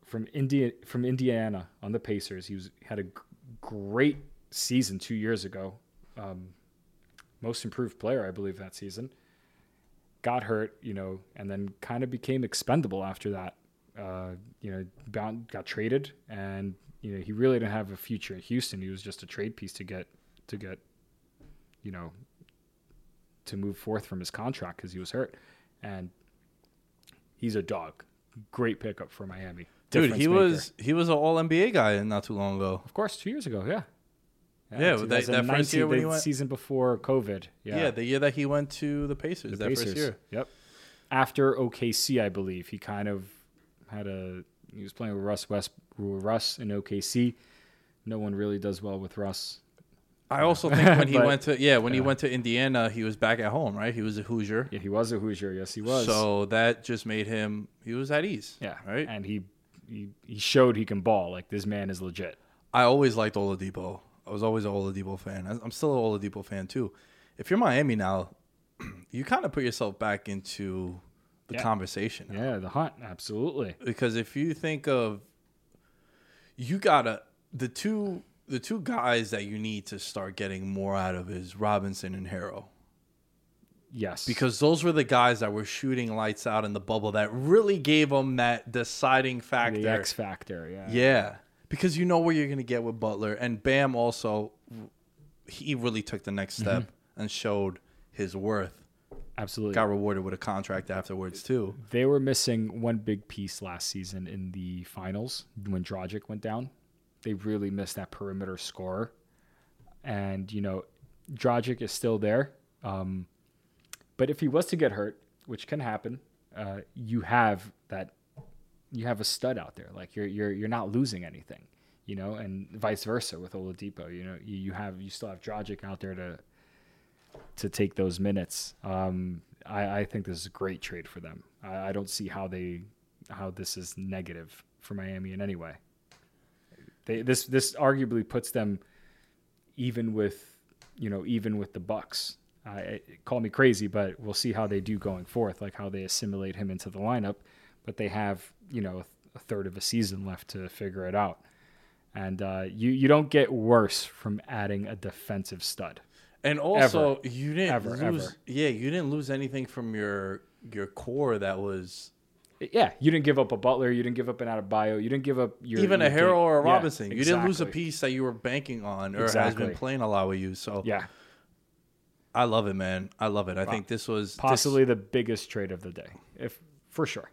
from India from Indiana on the Pacers. He was had a g- great season two years ago, um, most improved player I believe that season. Got hurt, you know, and then kind of became expendable after that. Uh, you know, bound, got traded, and you know he really didn't have a future in Houston. He was just a trade piece to get to get, you know, to move forth from his contract because he was hurt, and he's a dog. Great pickup for Miami. Dude, Difference he maker. was he was an All NBA guy not too long ago. Of course, two years ago, yeah. Yeah, that- that first year when he the went- season before COVID. Yeah. Yeah, the year that he went to the Pacers, the that Pacers. first year. Yep. After OKC, I believe he kind of had a. He was playing with Russ West, Russ in OKC. No one really does well with Russ. I also think when he But- went to yeah when he went to Indiana, he was back at home, right? He was a Hoosier, Yeah, he was a Hoosier. Yes, he was. so that just made him he was at ease. yeah, right. And he, he he showed he can ball. Like this man is legit. I always liked Oladipo. I was always an Oladipo fan. I- I'm still an Oladipo fan too. If you're Miami now, you kind of put yourself back into the Yeah. conversation now. Yeah, the hunt, absolutely. because if you think of you gotta the two the two guys that you need to start getting more out of is Robinson and Herro. Yes, Because those were the guys that were shooting lights out in the bubble that really gave them that deciding factor. the X factor. Yeah, Yeah. Because you know where you're going to get with Butler. And Bam also, he really took the next step Mm-hmm. and showed his worth. absolutely. Got rewarded with a contract afterwards, too. They were missing one big piece last season in the finals when Dragic went down. They really missed that perimeter scorer. And, you know, Dragic is still there. Um, but if he was to get hurt, which can happen, uh, you have that you have a stud out there. Like you're you're you're not losing anything, you know, and vice versa with Oladipo. You know, you, you have you still have Dragic out there to to take those minutes. Um, I, I think this is a great trade for them. I, I don't see how they how this is negative for Miami in any way. They this this arguably puts them even with you know even with the Bucks. Uh, call me crazy, but we'll see how they do going forth, like how they assimilate him into the lineup. But they have you know a third of a season left to figure it out, and uh, you you don't get worse from adding a defensive stud. And also, Ever. you didn't Ever, lose. ever. Yeah, you didn't lose anything from your your core that was Yeah, you didn't give up a Butler, you didn't give up an Adebayo, you didn't give up your even a Herro or a Yeah, Robinson. You didn't lose a piece that you were banking on or has Exactly. been playing a lot with you. So Yeah, I love it, man. I love it. I think this was this- possibly the biggest trade of the day, if for sure.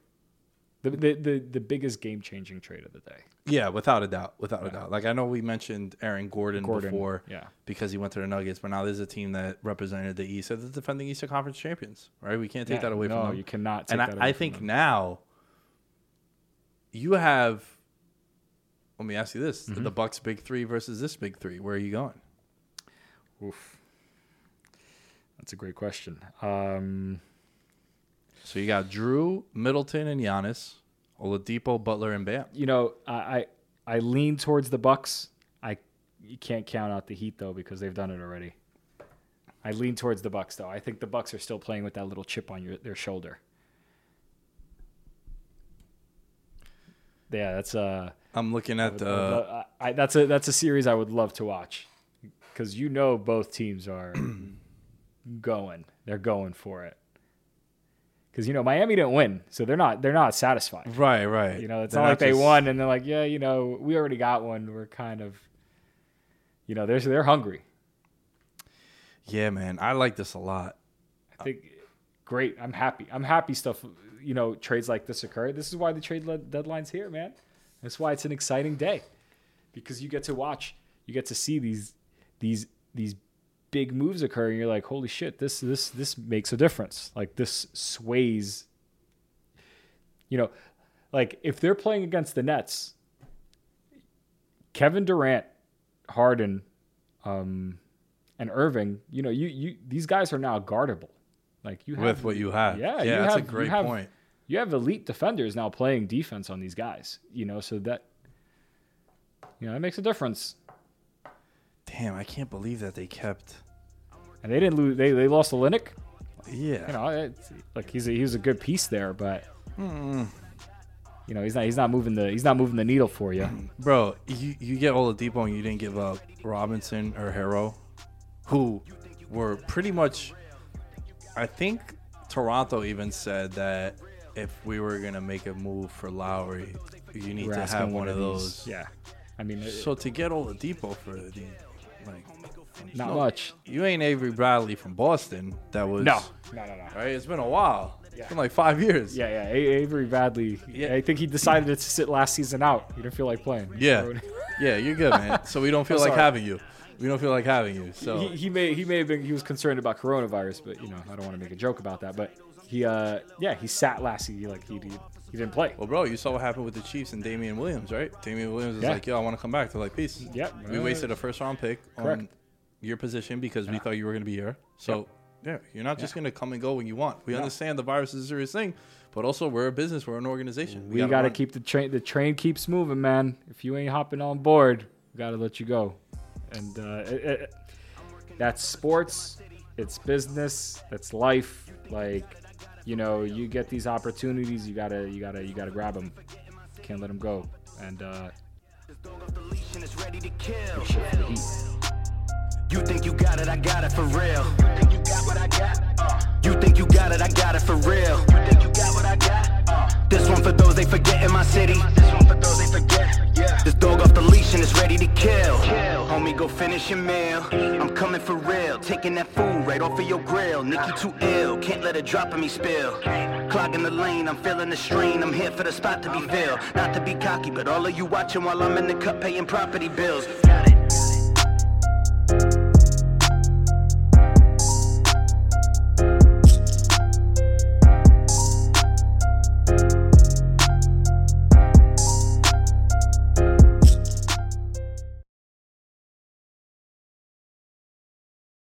The the the, the biggest game changing trade of the day. Yeah, without a doubt, without a doubt. Like I know we mentioned Aaron Gordon, Gordon, before, yeah. because he went to the Nuggets, but now there's a team that represented the East, as the defending Eastern Conference champions, right? We can't take Yeah, that away no, from them. you cannot take and that I, away I think them. now you have. Let me ask you this: Mm-hmm. the Bucks' big three versus this big three. Where are you going? Oof. That's a great question. Um, So you got Jrue, Middleton, and Giannis, Oladipo, Butler, and Bam. you know, I, I I lean towards the Bucks. I you can't count out the Heat though because they've done it already. I lean towards the Bucks though. I think the Bucks are still playing with that little chip on your, their shoulder. Yeah, that's uh, I'm looking at the. I, I, that's a that's a series I would love to watch because you know both teams are going. They're going for it. Because you know Miami didn't win, so they're not they're not satisfied. Right, right. You know, it's They're not like they won and they're like, yeah, you know, we already got one. We're kind of, you know, they're they're hungry. Yeah, man, I like this a lot. I think great. I'm happy. I'm happy stuff. You know, trades like this occur. This is why the trade deadline's here, man. That's why it's an exciting day because you get to watch. you get to see these these these big moves occur and you're like holy shit this this this makes a difference like this sways you know like if they're playing against the nets kevin durant harden um and irving you know you you these guys are now guardable like you have with what you have. yeah, yeah, you that's have, a great you have, point. You have elite defenders now playing defense on these guys, you know, so that you know, it makes a difference. Damn, I can't believe that they kept. And they didn't lose they they lost to Olynyk. Yeah, You know, like he's a, he was a good piece there, but Hmm. you know, he's not he's not moving the he's not moving the needle for you. bro, you you get Oladipo and you didn't give up Robinson or Herro, who were pretty much. I think Toronto even said that if we were gonna make a move for Lowry, you need We're to have one of these- those. Yeah. I mean, it- So to get Oladipo for the like, not much. You ain't Avery Bradley from Boston. That was No. No, no, no. Right, it's been a while. Yeah. It's been like five years. Yeah, yeah. A- Avery Bradley. Yeah. I think he decided to sit last season out. He didn't feel like playing. Yeah, yeah, you're good, man. So we don't feel I'm like sorry. having you. We don't feel like having you. So he, he may he may have been he was concerned about coronavirus, but you know I don't want to make a joke about that. But he uh yeah he sat last year like he he, he didn't play. Well, bro, you saw what happened with the Chiefs and Damien Williams, right? Damien Williams is Yeah. like, yo, I want to come back. They're like, peace. Yep. We wasted a first round pick on Correct. Your position because we thought you were going to be here. So, yeah, you're not just going to come and go when you want. We understand the virus is a serious thing, but also we're a business, we're an organization. We gotta got to keep the train the train keeps moving, man. If you ain't hopping on board, we got to let you go. And uh, it, it, that's sports. It's business. It's life. Like you know, you get these opportunities, you gotta you gotta you gotta grab them. Can't let them go. And uh, You think you got it, I got it for real. You think you got what I got? Uh. You think you got it, I got it for real. You think you got what I got? Uh. This one for those they forget in my city. This one for those they forget. Yeah. This dog off the leash and it's ready to kill. kill. Homie, go finish your meal. I'm coming for real. Taking that food right off of your grill. Nikki too ill. Can't let a drop of me spill. Clogging the lane, I'm feeling the strain. I'm here for the spot to be filled. Not to be cocky, but all of you watching while I'm in the cut paying property bills. Got it.